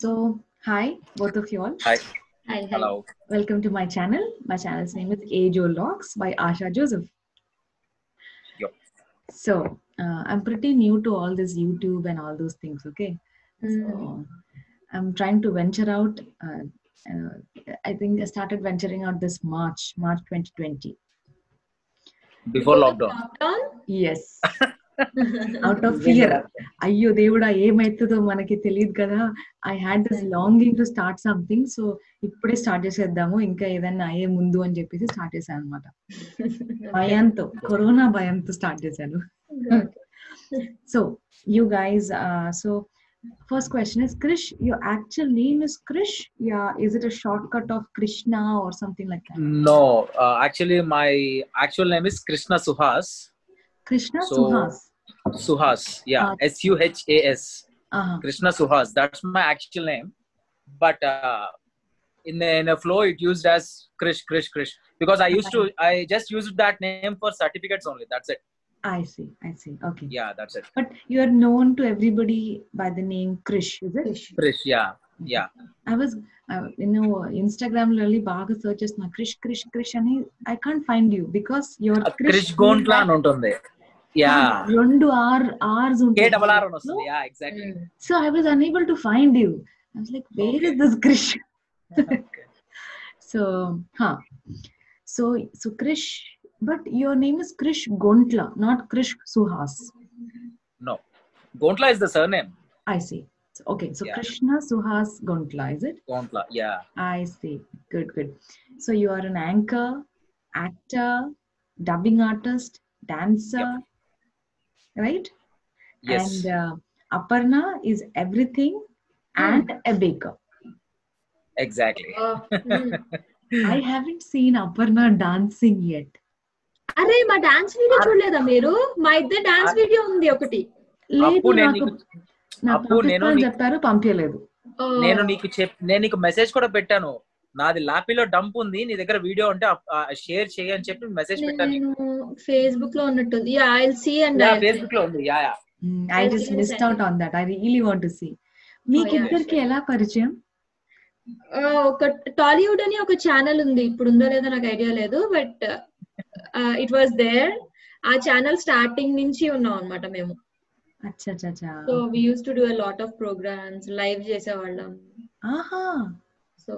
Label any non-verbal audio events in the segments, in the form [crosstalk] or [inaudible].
So, hi, both of you all. Hi. Hi, hi. Hello. Welcome to my channel. My channel's name is Age Old Logs by Asha Joseph. Yup. So, uh, I'm pretty new to all this YouTube and all those things, okay? Mm. So, I'm trying to venture out. Uh, uh, I think I started venturing out this March, March 2020. Before lockdown. Lockdown? Yes. [laughs] Out of fear అయ్యో దేవుడా ఏమైతుందో మనకి తెలియదు కదా. I had this longing to start something so ఇప్పుడే start చేసేద్దాము. ఇంకా ఏదైనా అయ్యే ముందు అని చెప్పేసి స్టార్ట్ చేశాను అనమాట [laughs] భయంతో కరోనా భయంతో స్టార్ట్ చేశాను. So you guys so first question is Krish your actual name is Krish yeah is it a shortcut of Krishna or something like that No, uh, actually, my actual name is Krishna Suhas. Krishna Suhas Suhas. Yeah, ah. S U H A S. Uh-huh. Krishna Suhas. That's my actual name. But uh, in, in a flow, it used as Krish, Krish, Krish. Because I used to, I just used that name for certificates only. That's it. I see. I see. Okay. Yeah, that's it. But you are known to everybody by the name Krish, is it? Krish. Krish yeah. Yeah. I was, uh, you know, Instagram really baga searches na Krish, Krish, Krish, and I can't find you because your Krish. Krish there. రెండు R Rs K double R అని వస్తుంది. Yeah, exactly. So I was unable to find you I was like where is this Krish so huh so so Krish but your name is Krish Gontla not Krish Suhas No. Gontla is the surname. I see so, okay so Yeah. Krishna Suhas Gontla is it Gontla, yeah. I see. Good, good. So you are an anchor, actor, dubbing artist, dancer, right? Yes. And uh, Aparna is everything and a baker. exactly. [laughs] I haven't seen Aparna dancing yet. అరే మా dance video చూడలేదా మీరు మా ఇద్దరు dance video ఉంది ఒకటి లేదు నాకు చెప్పారు పంపించలేదు నేను నీకు చెప్ నేను నీకు మెసేజ్ కూడా పెట్టాను నాది లాపీలో డంప్ ఉంది నీ దగ్గర వీడియో ఉంటే షేర్ చేయి అని చెప్పి మెసేజ్ పెట్టాను నేను ఫేస్బుక్లో ఉన్నట్టుంది. యా ఐ సీ అండ్ ఫేస్బుక్లో ఉంది. Yeah yeah. Missed send. out you. on that. I really want to see. మీకు yeah, ఇద్దరికి ఎలా పరిచయం? ఒక టాలీవుడ్ అని ఒక ఛానల్ ఉంది. ఇప్పుడు ఉందో లేదో నాకు ఐడియా లేదు బట్ ఇట్ వాస్ దేర్ ఆ ఛానల్ స్టార్టింగ్ నుంచి ఉన్నాం అన్నమాట మేము. అచ్చా అచ్చా అచ్చా so we use to do a lot of programmes live చేసేవాళ్ళం. ఆహా. So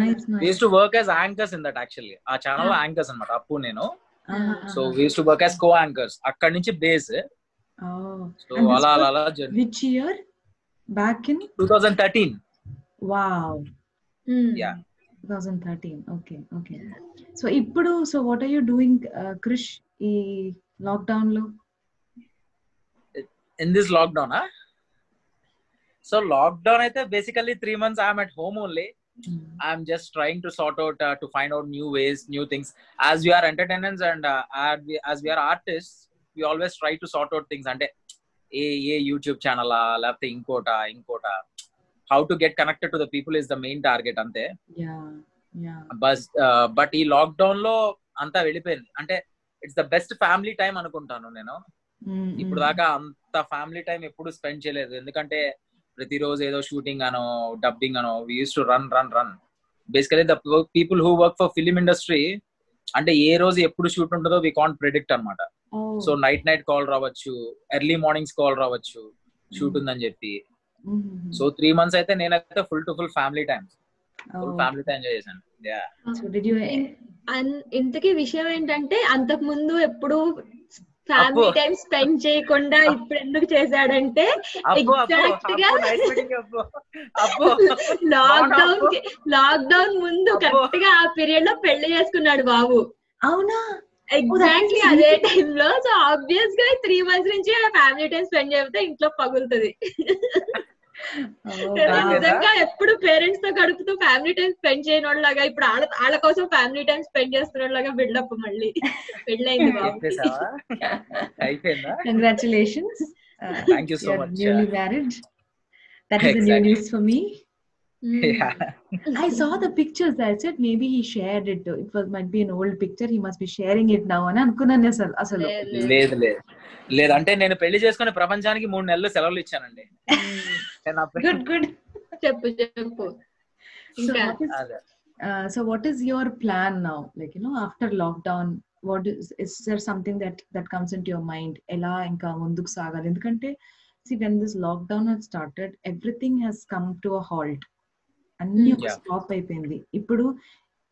nice to work as anchors in that actually ఆ ఛానల్లో యాంకర్స్ అన్నమాట అప్పు నేను so Ah. To work as co anchors అక్కడ నుంచి బేస్ Oh. సో this అలా అలా అలా journey which year? Back in two thousand thirteen wow, Yeah. 2013. Okay, okay. So ఇప్పుడు so what are you doing, uh, Krish? ఈ లాక్డౌన్లో in this lockdown so lockdown అయితే basically three months I'm at home only I'm just trying to sort out uh, to find out new ways, new things. As we are entertainers and uh, as we are artists, we always try to sort out things. అంటే ఏ ఏ YouTube channel లేకపోతే ఇంకోట ఇంకోట. How to get connected to the people is the main target అంతే. బస్ but ఈ లాక్డౌన్లో అంతా వెళ్ళిపోయింది. అంటే it's the best family time అనుకుంటాను నేను. ఇప్పుడు దాకా అంత ఫ్యామిలీ టైం ఎప్పుడు స్పెండ్ చేయలేదు. ఎందుకంటే ప్రతిరోజు ఏదో షూటింగ్ అనో డబ్బింగ్ అనో we use to run run run basically the people who work for film industry అంటే ఏ రోజు ఎప్పుడు షూట్ ఉంటుందో వీ కాంట్ ప్రిడిక్ట్ అనమాట సో నైట్ నైట్ కాల్ రావచ్చు ఎర్లీ మార్నింగ్స్ కాల్ రావచ్చు షూట్ ఉందని చెప్పి. సో త్రీ మంత్స్ అయితే నేనైతే full to full family time full family time enjoy చేశాను యా సో డిడ్ యు అన్- ఇంతకీ విషయం ఏంటంటే అంతకు ముందు ఎప్పుడు ఫ్యామిలీ. టైం స్పెండ్ చేయకుండా ఇప్పుడు ఎందుకు చేశాడంటే Exact గా- లాక్డౌన్. లాక్డౌన్ ముందు. కరెక్ట్గా ఆ పీరియడ్లో పెళ్ళి చేసుకున్నాడు బాబు అవునా ఎగ్జాక్ట్లీ అదే టైంలో సో ఆబ్వియస్గా త్రీ మంత్స్ నుంచి ఫ్యామిలీ టైం స్పెండ్ చేస్తే ఇంట్లో పగులుతుంది నిజంగా ఎప్పుడు పేరెంట్స్తో గడుపుతూ ఫ్యామిలీ టైం స్పెండ్ చేయని వాళ్ళగా ఇప్పుడు వాళ్ళ వాళ్ళ కోసం ఫ్యామిలీ టైం స్పెండ్ చేస్తున్నలాగా బిల్డప్ మళ్ళీ పెళ్ళైంది congratulations Thank you so much. Newly married that is new. News for me Yeah. I saw the pictures. I said maybe he shared it. It was might be an old picture. He must be sharing it now. అని అనుకున్నాను అసలు అసలు లేదు లేదు లేదు అంటే నేను పెళ్ళి చేసుకుని ప్రపంచానికి మూడు నెలలు సెలవులు ఇచ్చానండి పె- good so what is your plan now like you know after lockdown what is is there something that that comes in your mind ఎలా ఇంకా ముందుకు సాగాలి? ఎందుకంటే see when this lockdown has started everything has come to a halt అన్ని ఒక stop అయిపోయింది. ఇప్పుడు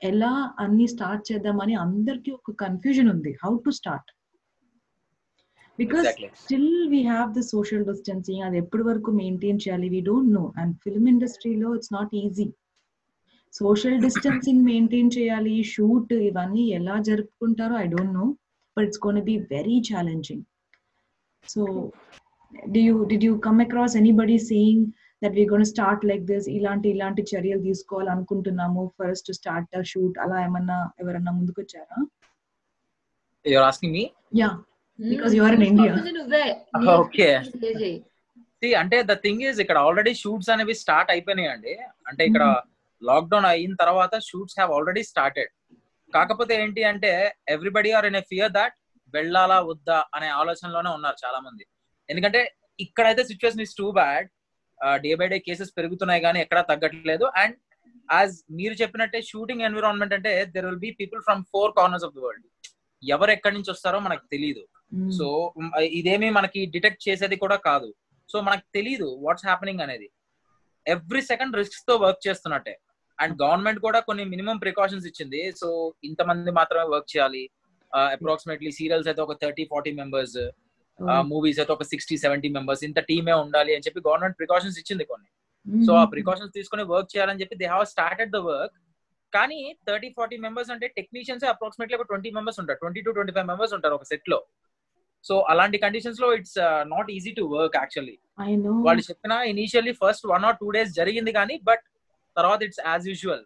ఎలా అన్ని స్టార్ట్ చేద్దామని అందరికీ ఒక కన్ఫ్యూజన్ ఉంది. How to start because exactly still we have the social distancing అది ఎప్పటి వరకు మెయింటైన్ చేయాలి we don't know and film ఇండస్ట్రీలో it's not easy social distancing maintain చేయాలి షూట్ ఇవన్నీ ఎలా జరుపుకుంటారో I don't know but it's gonna be very challenging so D you did you come across anybody saying that we gonna start like this ఇలాంటి ఇలాంటి చర్యలు తీసుకోవాలనుకుంటున్నాము first start shoot అలా ఏమన్నా ఎవరన్నా ముందుకు వచ్చారా you're asking me yeah Because you are in India. చూసుకుంటుంది నువ్వే Okay. నీ చేయి. See, అంటే ద థింగ్ ఇస్ ఇక్కడ ఆల్రెడీ షూట్స్ అనేవి స్టార్ట్ అయిపోయినాయి అండి అంటే ఇక్కడ లాక్డౌన్ అయిన తర్వాత షూట్స్ హ్యావ్ ఆల్రెడీ స్టార్టెడ్ కాకపోతే ఏంటి అంటే everybody are in a fear that వెళ్ళాలా వద్దా అనే ఆలోచనలోనే ఉన్నారు చాలా మంది ఎందుకంటే ఇక్కడైతే situation is too bad day by day cases పెరుగుతున్నాయి కానీ ఎక్కడా తగ్గట్లేదు. అండ్ యాజ్ మీరు చెప్పినట్టే షూటింగ్ ఎన్విరాన్మెంట్ అంటే there will be people from four corners of the world ఎవరు ఎక్కడి నుంచి వస్తారో మనకు తెలియదు సో మ్, ఇదేమి మనకి డిటెక్ట్ చేసేది కూడా కాదు. సో మనకు తెలియదు వాట్స్ హ్యాపెనింగ్ అనేది. ఎవ్రీ సెకండ్ రిస్క్తో వర్క్ చేస్తున్నట్టే. అండ్ గవర్నమెంట్ కూడా కొన్ని మినిమం ప్రికాషన్స్ ఇచ్చింది. సో ఇంతమంది మాత్రమే వర్క్ చేయాలి. అప్రాక్సిమేట్లీ సీరియల్స్ అయితే ఒక థర్టీ ఫార్టీ మెంబర్స్ మూవీస్ అయితే ఒక సిక్స్టీ సెవెంటీ మెంబర్స్ ఇంత టీమే ఉండాలి అని చెప్పి గవర్నమెంట్ ప్రికాషన్స్ ఇచ్చింది కొన్ని. సో ఆ ప్రికాషన్స్ తీసుకుని వర్క్ చేయాలని చెప్పి they have started the work కానీ థర్టీ ఫార్టీ మెంబర్స్ అంటే టెక్నీషియన్స్ అప్రాక్సిమేట్లీ ఒక ట్వంటీ మెంబర్స్ ఉంటారు. Twenty to twenty five members ఉంటారు ఒక సెట్లో. సో అలాంటి కండిషన్స్లో it's not easy to work actually I know వాళ్ళు చెప్పిన initially first one or two days జరిగింది కానీ బట్ తర్వాత ఇట్స్ యాజ్ యూజువల్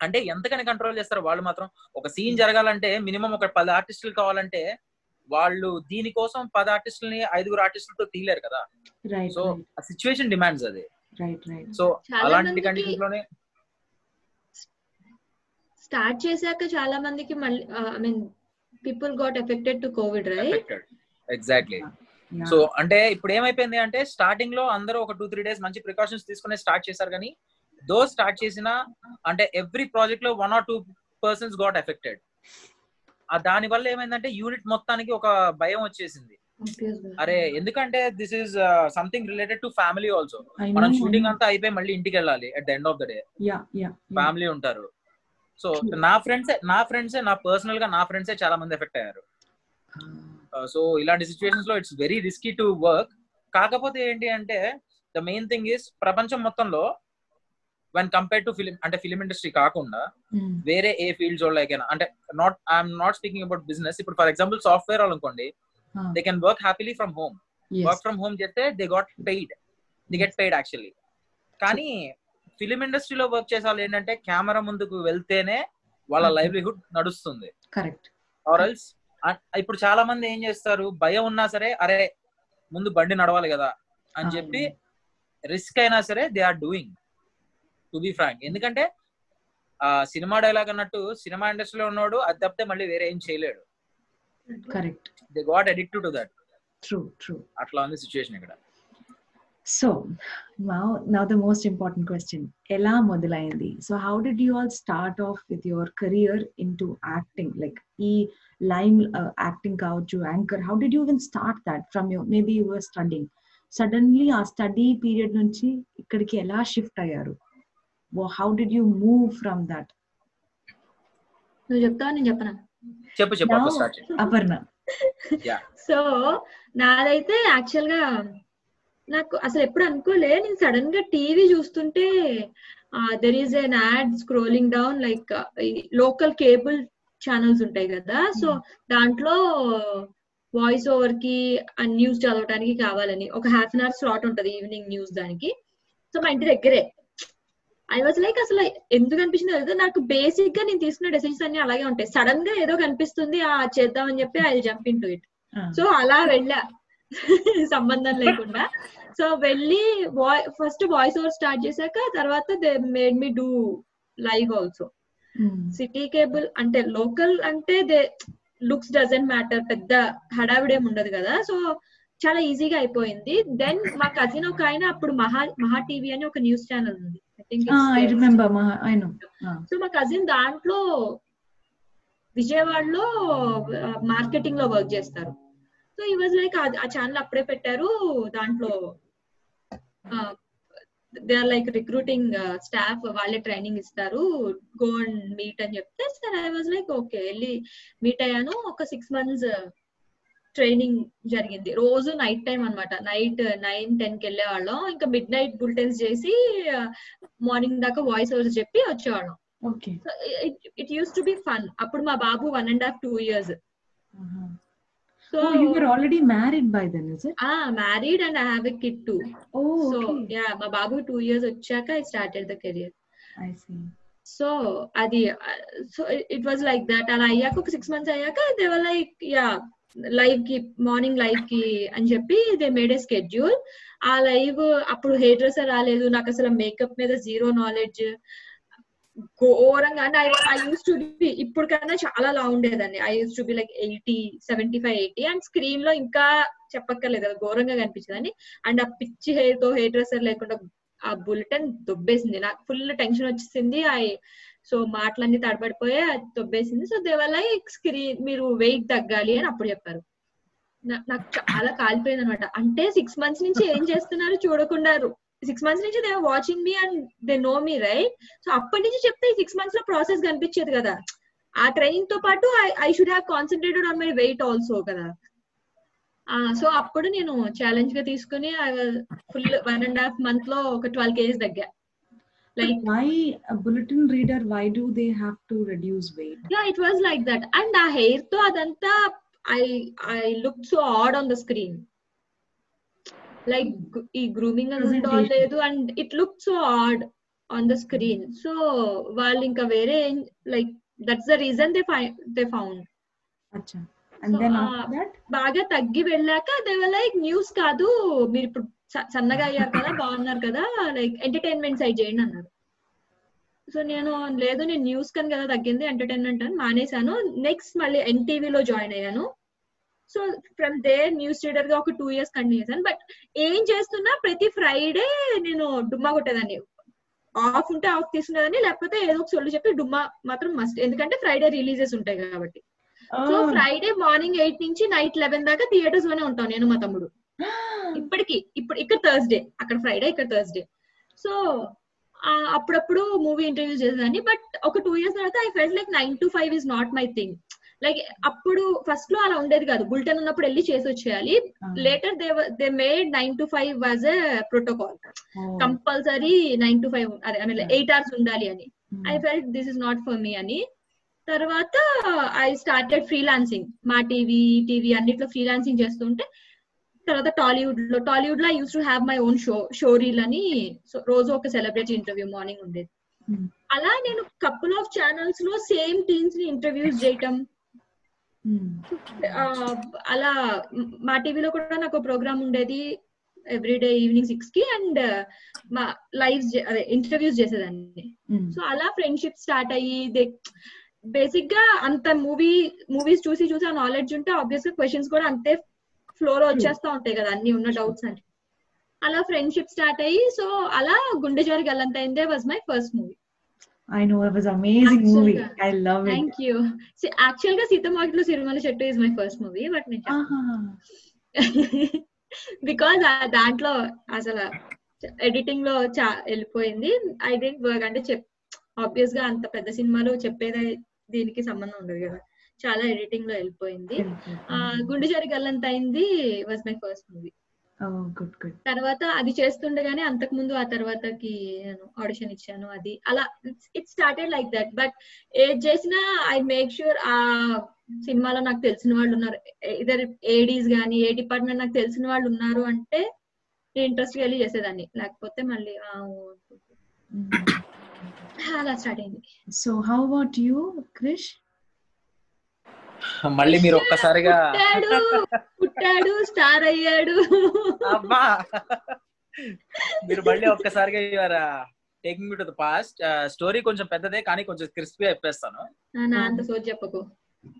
అంటే ఎంతకని కంట్రోల్ చేస్తారు వాళ్ళు మాత్రం? ఒక సీన్ జరగాలంటే మినిమం ఒక పది ఆర్టిస్టులు కావాలంటే వాళ్ళు దీనికోసం పది ఆర్టిస్టులని ఐదుగురు ఆర్టిస్టులతో తీయలేరు కదా. రైట్ సో ఆ సిచ్యువేషన్ డిమాండ్స్ అది. రైట్ రైట్ సో అలాంటి మందికి కండిషన్స్లోనే స్టార్ట్ చేశాక చాలా మందికి మళ్ళీ I mean people got affected to COVID right exactly so అంటే ఇప్పుడు ఏమైపోయింది అంటే స్టార్టింగ్లో అందరూ ఒక టూ త్రీ డేస్ మంచి ప్రికాషన్స్ తీసుకుని స్టార్ట్ చేశారు కానీ దో స్టార్ట్ చేసిన అంటే ఎవ్రీ ప్రాజెక్ట్లో one or two persons got affected ఆ దాని వల్ల ఏమైందంటే యూనిట్ మొత్తానికి ఒక భయం వచ్చేసింది. అరే ఎందుకంటే this is something related to family also మనం షూటింగ్ అంతా అయిపోయి మళ్ళీ ఇంటికి వెళ్ళాలి at the end of the day family ఉంటారు. సో నా ఫ్రెండ్స్ నా ఫ్రెండ్స్ నా పర్సనల్గా నా ఫ్రెండ్సే చాలా మంది ఎఫెక్ట్ అయ్యారు. సో ఇలాంటి సిచ్యువేషన్స్లో it's very risky to work కాకపోతే ఏంటి అంటే ద మెయిన్ థింగ్ ఇస్ ప్రపంచం మొత్తంలో వెన్ కంపేర్ టు ఫిలిం అంటే ఫిలిం ఇండస్ట్రీ కాకుండా వేరే ఏ ఫీల్డ్స్ వాళ్ళకైనా అంటే not I'm not speaking about business ఇప్పుడు ఫర్ ఎగ్జాంపుల్ సాఫ్ట్వేర్ వాళ్ళు అనుకోండి they can work happily from home work from home చేస్తే they got paid they get paid actually కానీ ఫిలిం ఇండస్ట్రీలో వర్క్ చేసే వాళ్ళు ఏంటంటే కెమెరా ముందుకు వెళ్తేనే వాళ్ళ. లైవ్లీహుడ్ నడుస్తుంది. కరెక్ట్ ఆర్ ఎల్స్ ఇప్పుడు చాలా మంది ఏం చేస్తారు? భయం ఉన్నా సరే అరే ముందు బండి నడవాలి కదా అని చెప్పి రిస్క్ అయినా సరే they are doing. To be frank. ఎందుకంటే ఆ సినిమా డైలాగ్ అన్నట్టు సినిమా ఇండస్ట్రీలో ఉన్నాడు అది తప్పితే మళ్ళీ వేరే ఏం చేయలేడు. Correct. They got addicted to that. True true. అట్లా ఉంది సిచ్యువేషన్ ఇక్కడ. So now now the most important question. ఎలా మొదలైంది? So how did you all start off with your career in to acting like ఈ లైమ్ యాక్టింగ్ కావచ్చు anchor how did you win start that from you maybe your studying suddenly ఆ study period నుంచి ఇక్కడికి ఎలా shift అయ్యారు? How did you move from that నువ్వు చెప్తావా? నేను చెప్పనా? చెప్పు చెప్పు అపర్ణ. సో నాదైతే యాక్చువల్గా నాకు అసలు ఎప్పుడు అనుకోలే. నేను సడన్గా టీవీ చూస్తుంటే there is an ad scrolling down like local cable channels ఉంటాయి కదా. సో దాంట్లో వాయిస్ ఓవర్కి ఆ న్యూస్ చదవడానికి కావాలని ఒక హాఫ్ అన్ అవర్ స్లాట్ ఉంటది ఈవినింగ్ న్యూస్ దానికి. సో మా ఇంటి దగ్గరే. ఐ వాజ్ లైక్ అసలు ఎందుకు అనిపించింది తెలియదు. నాకు బేసిక్గా నేను తీసుకున్న డెసిషన్స్ అన్ని అలాగే ఉంటాయి. సడన్గా ఏదో కనిపిస్తుంది ఆ చేద్దాం అని చెప్పి I jump in to it so అలా వెళ్ళా. [laughs] సంబంధం లేకుండా. సో వెళ్ళి ఫస్ట్ వాయిస్ ఓవర్ స్టార్ట్ చేశాక తర్వాత they made me do live also city cable అంటే లోకల్ అంటే దే లుక్స్ డజంట్ మ్యాటర్ పెద్ద హడావిడేం ఉండదు కదా. సో చాలా ఈజీగా అయిపోయింది. దెన్ మా కజిన్ ఒక ఆయన అప్పుడు మహా మహా టీవీ అని ఒక న్యూస్ ఛానల్ ఉంది. I think I remember I know so మా కజిన్ దాంట్లో విజయవాడలో మార్కెటింగ్లో వర్క్ చేస్తారు. సో ఈ వాజ్ లైక్ ఆ ఛానల్ అప్పుడే పెట్టారు. దాంట్లో they are like recruiting staff వాళ్ళే ట్రైనింగ్ ఇస్తారు. గో అండ్ మీట్ అని చెప్తే sir I was like okay వెళ్ళి మీట్ అయ్యాను. ఒక సిక్స్ మంత్స్ ట్రైనింగ్ జరిగింది. రోజు నైట్ టైం అన్నమాట. నైట్ నైన్ టెన్కి వెళ్ళేవాళ్ళం. ఇంకా మిడ్ నైట్ బులెటిన్స్ చేసి మార్నింగ్ దాకా వాయిస్ ఓవర్స్ చెప్పి వచ్చేవాళ్ళం. It use to be fun. అప్పుడు మా బాబు one and half two years. So you were already married by then is it ah married and I have a kid to oh so okay yeah మా బాబు two years వచ్చాక I started the career I see so అది so it was like that అలా అయ్యాక ఒక six months అయ్యాక they were like yeah లైవ్కి morning లైవ్కి అని చెప్పి they made a schedule ah live అప్పుడు హెయిర్ డ్రెస్సర్ రాలేదు. నాకు అసలు మేకప్ మీద జీరో నాలెడ్జ్ ఘోరంగా అంటే ఐ యూస్ టు బి ఇప్పుడు కన్నా చాలా లా ఉండేదాన్ని I use to be like eighty seventy five eighty and స్క్రీన్లో ఇంకా చెప్పక్కర్లేదు అది ఘోరంగా కనిపించేదాన్ని అండ్ ఆ పిచ్చి హెయిర్తో హెయిర్ డ్రెస్సర్ లేకుండా ఆ బుల్లెటన్ దొబ్బేసింది. నాకు ఫుల్ టెన్షన్ వచ్చేసింది. ఐ సో మాటలన్నీ తడబడిపోయి అది దొబ్బేసింది. సో దేవల్ల స్క్రీన్ మీరు వెయిట్ తగ్గాలి అని అప్పుడు చెప్పారు. నాకు చాలా కాలిపోయింది అనమాట అంటే సిక్స్ మంత్స్ నుంచి ఏం చేస్తున్నారు చూడకుండా సిక్స్ మంత్స్ నుంచి they watching me and they know me right so అప్పటి నుంచి చెప్తే ఈ సిక్స్ మంత్స్లో ప్రాసెస్ కనిపించేది కదా. ఆ ట్రైనింగ్తో పాటు I should have concentrated on my weight also కదా. సో అప్పుడు నేను ఛాలెంజ్గా తీసుకుని ఫుల్ వన్ అండ్ హాఫ్ మంత్లో ఒక twelve KGs తగ్గా. Like why a bulletin reader why do they have to reduce weight? Yeah it was like that and ah హెయిర్తో అదంతా I I look so odd on the screen like ఈ grooming అని. లేదు and it look so odd on the screen so వాళ్ళు ఇంకా వేరే like that's the reason they they found బాగా తగ్గి వెళ్ళాక దేవర్ లైక్ న్యూస్ కాదు మీరు ఇప్పుడు సన్నగా అయ్యారు కదా బాగున్నారు కదా లైక్ ఎంటర్టైన్మెంట్ సైడ్ చేయండి అన్నారు. సో నేను లేదు నేను న్యూస్ కని కదా తగ్గింది ఎంటర్టైన్మెంట్ అని మానేశాను. నెక్స్ట్ మళ్ళీ ఎన్టీవీలో జాయిన్ అయ్యాను. సో ఫ్రమ్ దే న్యూస్ రీడర్గా ఒక టూ ఇయర్స్ కంటిన్యూ చేశాను బట్ ఏం చేస్తున్నా ప్రతి ఫ్రైడే నేను డుమ్మా కొట్టేదాన్ని. ఆఫ్ ఉంటే ఆఫ్ తీసుకునేదాన్ని లేకపోతే ఏదో ఒక సొల్లు చెప్పి డుమ్మా మాత్రం మస్ట్ ఎందుకంటే ఫ్రైడే రిలీజెస్ ఉంటాయి కాబట్టి. సో ఫ్రైడే మార్నింగ్ ఎయిట్ నుంచి నైట్ లెవెన్ దాకా థియేటర్స్లోనే ఉంటాం నేను మా తమ్ముడు. [gasps] ఇప్పటికి ఇప్పుడు ఇక్కడ థర్స్డే అక్కడ ఫ్రైడే ఇక్కడ థర్స్డే సో అప్పుడప్పుడు మూవీ ఇంటర్వ్యూస్ చేసేదాన్ని. బట్ ఒక టూ ఇయర్స్ తర్వాత I felt like nine to five is not my thing like అప్పుడు ఫస్ట్లో అలా ఉండేది కాదు బులెటిన్ ఉన్నప్పుడు వెళ్ళి చేసి వచ్చేయాలి. Later they they made nine to five was a protocol. Compulsory nine to five అదే ఎయిట్ అవర్స్ ఉండాలి అని. I felt this is not for me అని తర్వాత I started freelancing Maa TV TV అన్నిట్లో ఫ్రీలాన్సింగ్ చేస్తుంటే తర్వాత టాలీవుడ్లో టాలీవుడ్లో I use to have my own show show reel అని రోజు ఒక సెలబ్రిటీ ఇంటర్వ్యూ మార్నింగ్ ఉండేది Hmm. అలా నేను కపుల్ ఆఫ్ ఛానల్స్లో సేమ్ టీమ్స్ని ఇంటర్వ్యూస్ చేయటం అలా మ్- టీవీలో కూడా నాకు ప్రోగ్రామ్ ఉండేది ఎవ్రీడే ఈవినింగ్ సిక్స్కి అండ్ మా లైవ్ అదే ఇంటర్వ్యూస్ చేసేదాన్ని. Hmm. సో అలా ఫ్రెండ్షిప్ స్టార్ట్ అయ్యి బేసిక్గా అంత మూవీ మూవీస్ చూసి చూసి ఆ నాలెడ్జ్ ఉంటే ఆబ్వియస్గా క్వశ్చన్స్ కూడా అంతే ఫ్లో లో వచ్చేస్తా ఉంటాయి కదా అన్ని ఉన్న డౌట్స్ అని. అలా ఫ్రెండ్షిప్ స్టార్ట్ అయ్యి సో అలా Gunde Jaari Gallanthaindhe was my first movie. I know it was amazing movie. Actually, I love it. Thank you యాక్చువల్గా సీతమాకిలో సిరిమల చెట్టు is my first movie but నేను బికాస్ [laughs] దాంట్లో అసలు ఎడిటింగ్లో చా వెళ్ళిపోయింది. ఐ డెంట్ వర్క్ అంటే చెప్ ఆబ్వియస్గా అంత పెద్ద సినిమాలో చెప్పేది దీనికి సంబంధం ఉండదు కదా. చాలా ఎడిటింగ్లో వెళ్ళిపోయింది. గుండె జారి గల్లంత అయింది వాజ్ మై ఫస్ట్ మూవీ. తర్వాత అది చేస్తుండగానే అంతకు ముందు ఆ తర్వాతకి నేను ఆడిషన్ ఇచ్చాను అది. అలా it started like that but ఏది చేసినా ఐ మేక్ షూర్ ఆ సినిమాలో నాకు తెలిసిన వాళ్ళు ఉన్నారు. ఇదర్ ఏడీస్ గానీ ఏ డిపార్ట్మెంట్ నాకు తెలిసిన వాళ్ళు ఉన్నారు అంటే నేను ఇంట్రెస్ట్ వెళ్ళి చేసేదాన్ని. లేకపోతే మళ్ళీ ఆ, ఓ, Mm. అలా స్టార్ట్ అయింది. So, how about you, Krish? మళ్ళీ మీరు ఒక్కసారిగా పుట్టాడు స్టార్ అయ్యాడు. అబ్బా. మీరు మళ్ళీ ఒక్కసారిగా ఇవారా taking me to the past. Story కొంచెం పెద్దదే కానీ కొంచెం క్రిస్పీ చెప్పేస్తాను. అంత చెప్పకు.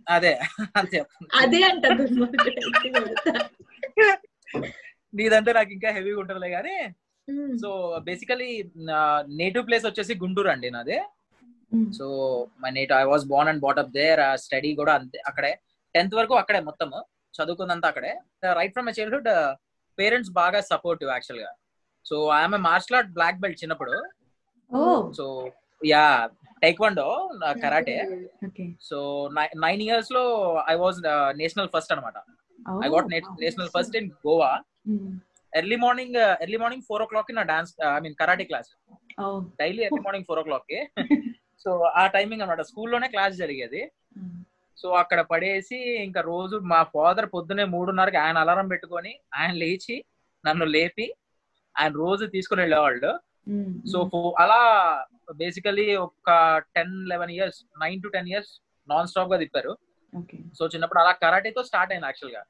అదే అంతే అదే అంట. నీదంటే నాకు ఇంకా హెవీగా ఉంటుందిలే కానీ సో బేసికలీ నేటివ్ ప్లేస్ వచ్చేసి గుంటూరు అండి నాది. So my I was born and brought up there study కూడా అంతే అక్కడే. టెన్త్ వరకు అక్కడే మొత్తం చదువుకుందంతా అక్కడే. Right from my childhood parents బాగా సపోర్టివ్ యాక్చువల్గా. So I'm martial art black belt చిన్నప్పుడు. So yeah taekwondo karate so nine ఇయర్స్లో ఐ వాజ్ నేషనల్ ఫస్ట్ అనమాట I got national first in Goa early morning early morning four o'clock నా dance I mean karate class daily early morning four ఓ క్లాక్కి so ఆ timing అనమాట స్కూల్లోనే class జరిగేది. So అక్కడ పడేసి ఇంకా రోజు మా ఫాదర్ పొద్దునే మూడున్నరకి ఆయన అలారం పెట్టుకొని ఆయన లేచి నన్ను లేపి ఆయన రోజు తీసుకుని వెళ్ళేవాళ్ళు. సో అలా బేసికలీ ఒక ten eleven years nine to ten years non స్టాప్గా తిప్పారు సో చిన్నప్పుడు అలా కరాటేతో స్టార్ట్ అయింది యాక్చువల్గా.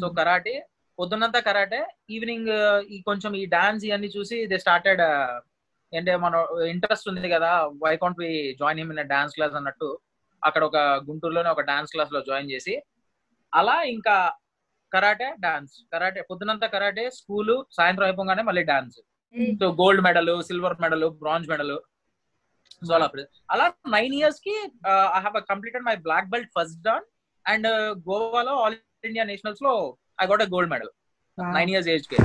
సో కరాటే పొద్దున్నంతా కరాటే ఈవినింగ్ ఈ కొంచెం ఈ డాన్స్ ఇవన్నీ చూసి దే స్టార్టెడ్ అంటే మన ఇంట్రెస్ట్ ఉంది కదా why can't we join him in dance class అన్నట్టు అక్కడ ఒక గుంటూరులోనే ఒక డాన్స్ క్లాస్లో జాయిన్ చేసి అలా ఇంకా కరాటే డాన్స్ కరాటే పొద్దునంతా కరాటే స్కూల్ సాయంత్రం అయిపోగానే మళ్ళీ dance so gold medal silver medal bronze medal so అలా అలా నైన్ ఇయర్స్కి I have completed my black belt first dan and గోవాలో all India నేషనల్స్లో I got gold medal nine years ఏజ్కి.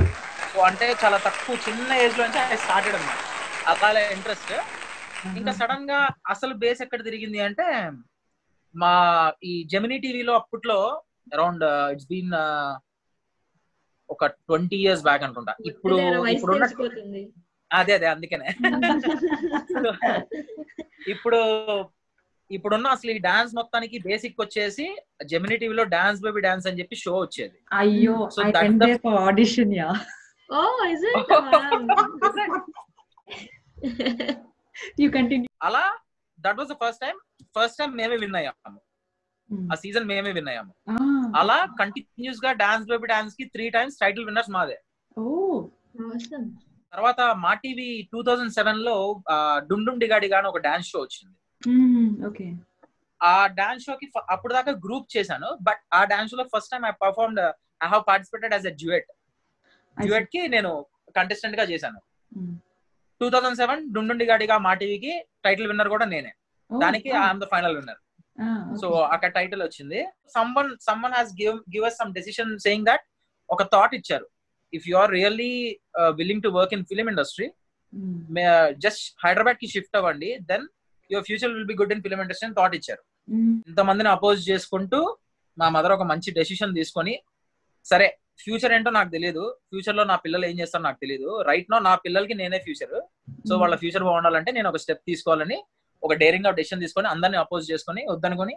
So అంటే చాలా తక్కువ చిన్న ఏజ్లో నుంచి ఐ స్టార్టెడ్ అనమాట అలా ఇంట్రెస్ట్ ఇంకా సడన్గా అసలు బేస్ ఎక్కడ తిరిగింది అంటే మా ఈ జెమినీ టీవీలో అప్పట్లో అరౌండ్ ఇట్స్ బీన్ ఒక ట్వంటీ ఇయర్స్ బ్యాక్ అనుకుంటా. ఇప్పుడు ఇప్పుడు అదే అదే అందుకనే. [laughs] ఇప్పుడు ఇప్పుడున్న అసలు ఈ డాన్స్ మొత్తానికి బేసిక్ వచ్చేసి జెమినీ టీవీలో డాన్స్ బేబీ డాన్స్ అని చెప్పి షో వచ్చేది. అయ్యో audition yeah oh is it you continue అలా that was the first time first time మేమే విన్ అయ్యాము. ఆ సీజన్ మేమే విన్ అయ్యాము. అలా కంటిన్యూస్గా డాన్స్ బేబీ డాన్స్కి త్రీ టైమ్స్ టైటిల్ విన్నర్స్ మాదే. ఓ. తర్వాత మా టీవీ టూ థౌజండ్ సెవెన్లో డుమ్ డుమ్ డిగాడిగా అని ఒక డాన్స్ షో వచ్చింది. ఓకే ఆ డాన్స్ షో కి ఫ- అప్పుడు దాకా గ్రూప్ చేశాను. బట్ ఆ డాన్స్ షో లో first time I performed I have participated as a duet డ్యూయట్కి నేను కంటెస్టెంట్గా చేశాను. Two thousand seven Dhumdhumdhi Gadiga మా టీవీకి టైటిల్ విన్నర్ కూడా నేనే. దానికి I'm the final winner so అక్కడ టైటిల్ వచ్చింది. Someone someone has give give us some decision saying that ఒక థాట్ ఇచ్చారు. If you are really willing to work in film industry just హైదరాబాద్కి షిఫ్ట్ అవ్వండి then your future will be good in film industry అని thought ఇచ్చారు. ఇంతమందిని oppose చేసుకుంటూ మా mother ఒక మంచి డెసిషన్ తీసుకొని సరే ఫ్యూచర్ ఏంటో నాకు తెలియదు ఫ్యూచర్లో నా పిల్లలు ఏం చేస్తారో నాకు తెలియదు రైట్ నో నా పిల్లలకి నేనే ఫ్యూచర్ సో వాళ్ళ ఫ్యూచర్ బాగుండాలంటే నేను ఒక స్టెప్ తీసుకోవాలని ఒక డేరింగ్ ఆఫ్ డెసిషన్ తీసుకొని అందరిని అపోజ్ చేసుకొని వద్దనుకొని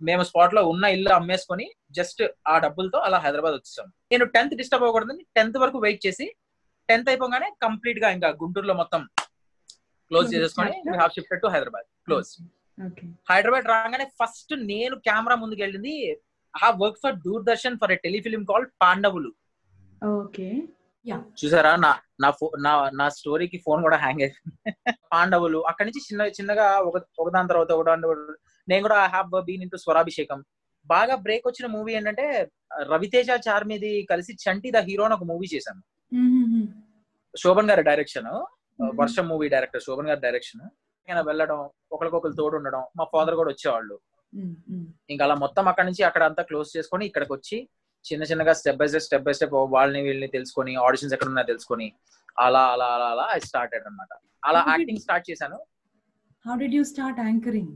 మేము స్పాట్లో ఉన్న ఇల్లు అమ్మేసుకొని జస్ట్ ఆ డబ్బులతో అలా హైదరాబాద్ వచ్చేసాం. నేను టెన్త్ డిస్టర్బ్ అవ్వకూడదని టెన్త్ వరకు వెయిట్ చేసి టెన్త్ అయిపోగానే కంప్లీట్గా ఇంకా గుంటూరులో మొత్తం క్లోజ్ చేసేసుకొని we have shifted to Hyderabad. Close okay Hyderabad రాగానే ఫస్ట్ నేను కెమెరా ముందుకు వెళ్ళింది I have work for Doordarshan for a telefilm call Pandavulu okay చూసారా? నా నా నా నా స్టోరీకి ఫోన్ కూడా హ్యాంగ్ అయిపోయింది పాండవులు అక్కడి నుంచి చిన్న చిన్నగా ఒక ఒకదాని తర్వాత తర్వాత నేను కూడా I have been into Swarabhishekam బాగా బ్రేక్ వచ్చిన మూవీ ఏంటంటే రవితేజ చార్మిది కలిసి చంటి ద హీరో అని ఒక మూవీ చేశాను. శోభన్ గారి డైరెక్షన్ వర్షం మూవీ డైరెక్టర్ శోభన్ గారి డైరెక్షన్ వెళ్ళడం ఒకరికొకరు తోడు ఉండడం మా ఫాదర్ కూడా వచ్చేవాళ్ళు. ఇంకా అలా మొత్తం అక్కడ నుంచి అక్కడ అంతా క్లోజ్ చేసుకొని ఇక్కడికి వచ్చి చిన్న చిన్నగా step by step step by step వాళ్ళని వీళ్ళని తెలుసుకొని ఆడిషన్స్ ఎక్కడ ఉన్నాయో తెలుసుకొని అలా అలా అలా అలా ఐ స్టార్టెడ్ అనమాట అలా యాక్టింగ్ స్టార్ట్ చేశాను. How did you start anchoring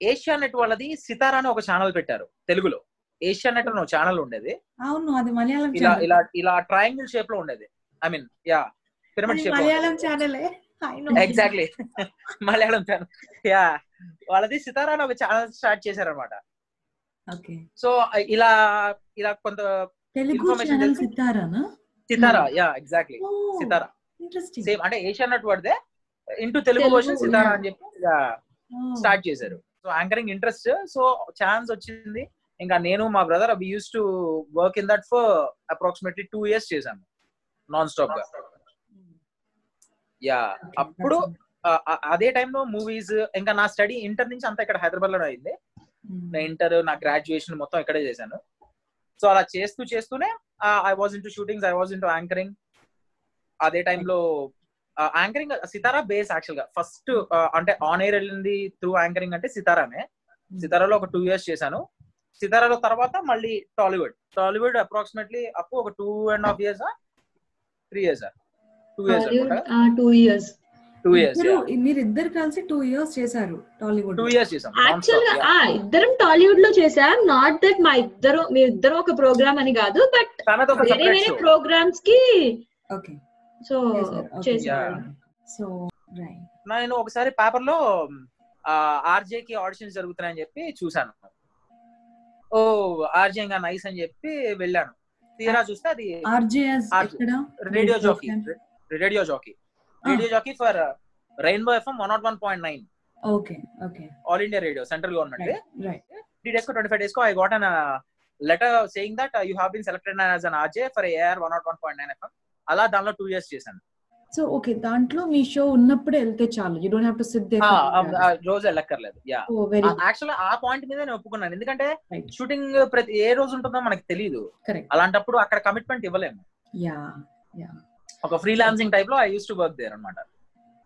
Asianet వాళ్ళది సితారా అని ఒక ఛానల్ పెట్టారు తెలుగులో. ఏషియా నెట్ అని ఒక ఛానల్ ఉండేది. అవును అది మలయాళం ఇలా ఇలా ఇలా ట్రయాంగిల్ షేప్లో ఉండేది. I mean yeah pyramid shape Malayalam ఛానలే exactly Malayalam channel yeah. వాళ్ళది సితారా అని ఒక ఛానల్ స్టార్ట్ చేశారనమాట ఓకే. సో ఇలా ఇలా కొంత. సితారానా? Sitara yeah exactly Sitara. Interesting same అంటే ఏషియా నెట్ వాడితే into Telugu version Sitara yeah. అని చెప్పి స్టార్ట్ చేశారు. So anchoring interest so chance వచ్చింది. ఇంకా నేను మా brother we use to work in that for approximately two years చేశాను నాన్ స్టాప్గా యా అప్పుడు అదే టైంలో మూవీస్ ఇంకా నా స్టడీ ఇంటర్ నుంచి అంతా ఇక్కడ హైదరాబాద్లో అయింది నా ఇంటర్ నా గ్రాడ్యుయేషన్ మొత్తం ఇక్కడే చేశాను. సో అలా చేస్తూ చేస్తూనే I was into shootings I was into anchoring అదే టైంలో యాంకరింగ్ సితారా బేస్ యాక్చువల్గా. ఫస్ట్ అంటే ఆన్ ఎయిర్ వెళ్ళింది త్రూ యాంకరింగ్ అంటే సితారానే. సితారాలో ఒక టూ ఇయర్స్ చేశాను. సితారాలో తర్వాత మళ్ళీ టాలీవుడ్ టాలీవుడ్ అప్రాక్సిమేట్లీ అప్పు ఒక two and half years three years two years two years two years మీరు ఇద్దరు కలిసి టూ ఇయర్స్ చేశారు టాలీవుడ్ టూ ఇయర్స్ చేసాం యాక్చువల్గా ఆ, ఇద్దరం టాలీవుడ్లో చేసాం నాట్ దట్ మా ఇద్దరు మీ ఇద్దరు ఒక ప్రోగ్రామ్ అని కాదు బట్ వేరే వేరే. ప్రోగ్రామ్స్కి ఓకే సో. చేసాం సో రైట్ నేను ఒకసారి పేపర్లో ఆర్జే కి ఆడిషన్స్ జరుగుతున్నాయని చెప్పి చూసాను ఓ ఆర్జే ఇంకా నైస్ అని చెప్పి వెళ్ళాను. తీరా చూస్తే అది radio jockey. Radio jockey radio jockey for Rainbow FM one not one point nine okay okay All India Radio central government three days co twenty five days co I got an letter saying that you have been selected as an RJ for AIR one not one point nine FM అలా దానిలో two years చేశాను. So okay దాంట్లో మీ show ఉన్నప్పుడే వెళ్తే చాలు. You don't have to sit there రోజు వెళ్ళక్కర్లేదు. యా యాక్చువల్ ఆ పాయింట్ మీద నేను ఒప్పుకున్నాను. ఎందుకంటే షూటింగ్ ప్రతి ఏ రోజు ఉంటుందో మనకి తెలియదు అలాంటప్పుడు అక్కడ కమిట్మెంట్ ఇవ్వలేము. యా ఒక ఫ్రీలాన్సింగ్ టైప్లో I use to work there అనమాట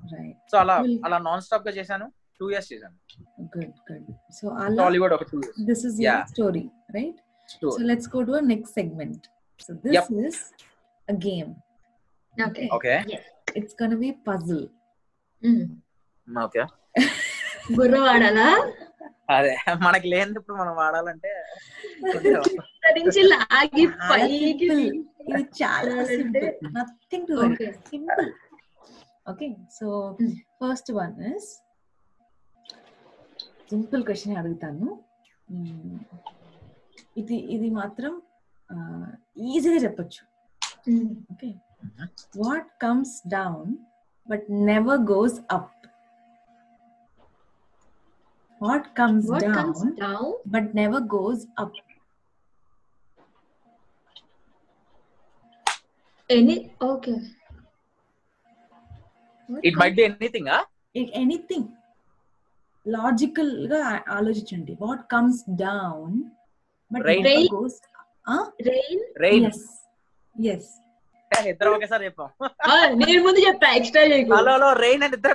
రైట్ సో అలా అలా నాన్ స్టాప్గా చేశాను. టూ ఇయర్స్ చేశాను. గుడ్ గుడ్ సో అలా టాలీవుడ్ ఒక two years this is your Yeah. story right? So let's go to our next segment. So this Yep. is a game. Okay okay it's gonna be puzzle. Okay బుర్ర [laughs] వాడాలా? అదే మనకి లేనప్పుడు మనం వాడాలంటే [laughs] నుంచి లాగి చాలా పైకి simple. ఇది చాలా అంటే- simple. Nothing to Okay. worry simple. Okay so Hmm. first one is simple question అడుగుతాను Hmm. ఇది ఇది మాత్రం ఈజీగా చెప్పొచ్చు okay what comes down but never goes up what comes what comes down down but never goes up any okay it might be anything anything లాజికల్గా ఆలోచించండి what comes down but Rain. Goes rain rain yes yes ఇద్దరు ఒకేసారి చెప్పాం. నేను ముందు చెప్పా extra hello hello rain అని ఇద్దరు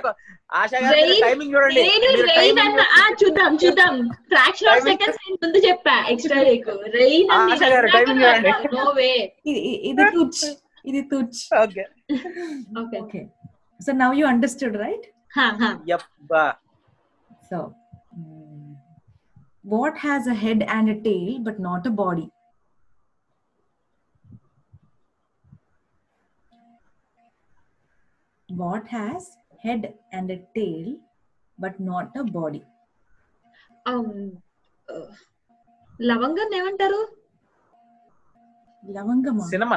ఆశా గారు Rain, టైమింగ్ చూడండి. రెయిన్ రెయిన్ అన్న ఆ, చూద్దాం చూద్దాం. ఫ్రాక్షన్ ఆఫ్ సెకండ్స్ నేను ముందు చెప్పా ఎక్స్ట్రా చేయకు. రెయిన్ ఆశా గారు, timing చూడండి. నో వే ఇది [laughs] తుచ్ ఇది తుచ్. Okay okay okay so now you understood right యప్పా so what has a head and a tail but not a body what has head and a tail but not a body లవంగం ఏమంటారు? లవంగమా cinema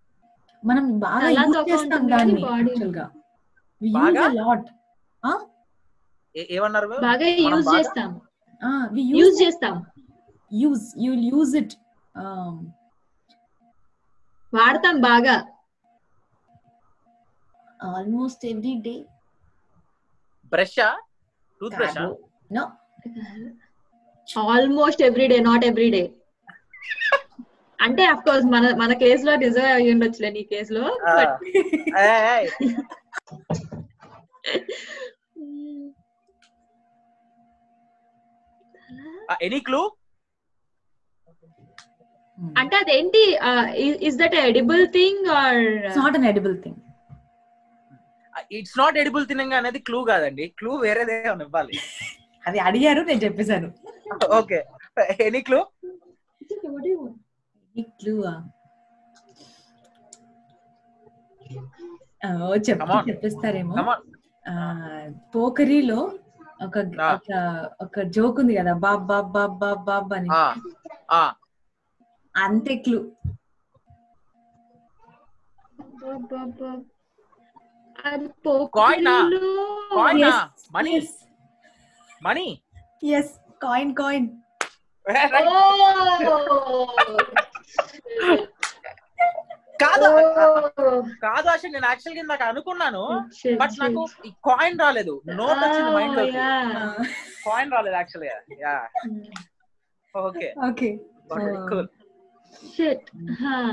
మనం బాగా తల use తోక చేస్తాం ఉంటుంది కానీ దాన్ని body యాక్చువల్గా వి యూజ్ బాగా? అ లాట్ ఏమన్నారు బాగా మనం యూజ్ బాగా- చేస్తాం వి యూజ్ యూజ్ చేస్తాం యూజ్ యు యూజ్ ఇట్ వాడతాం బాగా. Almost every day brush tooth brush no almost every day not every day అంటే అఫ్ కోర్స్ మన మన కేసులో నిజం అయ్యి ఉండొచ్చులే నీ కేసులో ఎనీ క్లూ అంటే అదేంటి? Is that edible thing or it's not an edible thing it's not edible తినంగా అనేది క్లూ కాదండి. క్లూ వేరేదే ఇవ్వాలి. [laughs] అది అడిగారు నేను చెప్పేశాను. ఓకే. ఎనీ క్లూ ఈ క్లూ చెప్పి Come on. చెప్పిస్తారేమో కమాన్ ఆ, పోకరిలో ఒక Ah. ఒక ఒక జోక్ ఉంది కదా Bob Bob Bob Bob Bob అని అంతే క్లూ అబ్బబ్బబ్బా. అది Coin ఆ? పోకిరిలో Coin ఆ? Yes, money yes, money yes, coin, coin. కాదు Oh. కాదు అసలు నేను యాక్చువల్గా నాకు అనుకున్నాను Shit, బట్ shit. నాకు ఈ కాయిన్ రాలేదు నోట్ వచ్చింది మైండ్ Oh, లోకి yeah. Uh, కాయిన్ రాలేదు యాక్చువల్గా yeah Hmm. Okay okay. Cool Shit. Huh.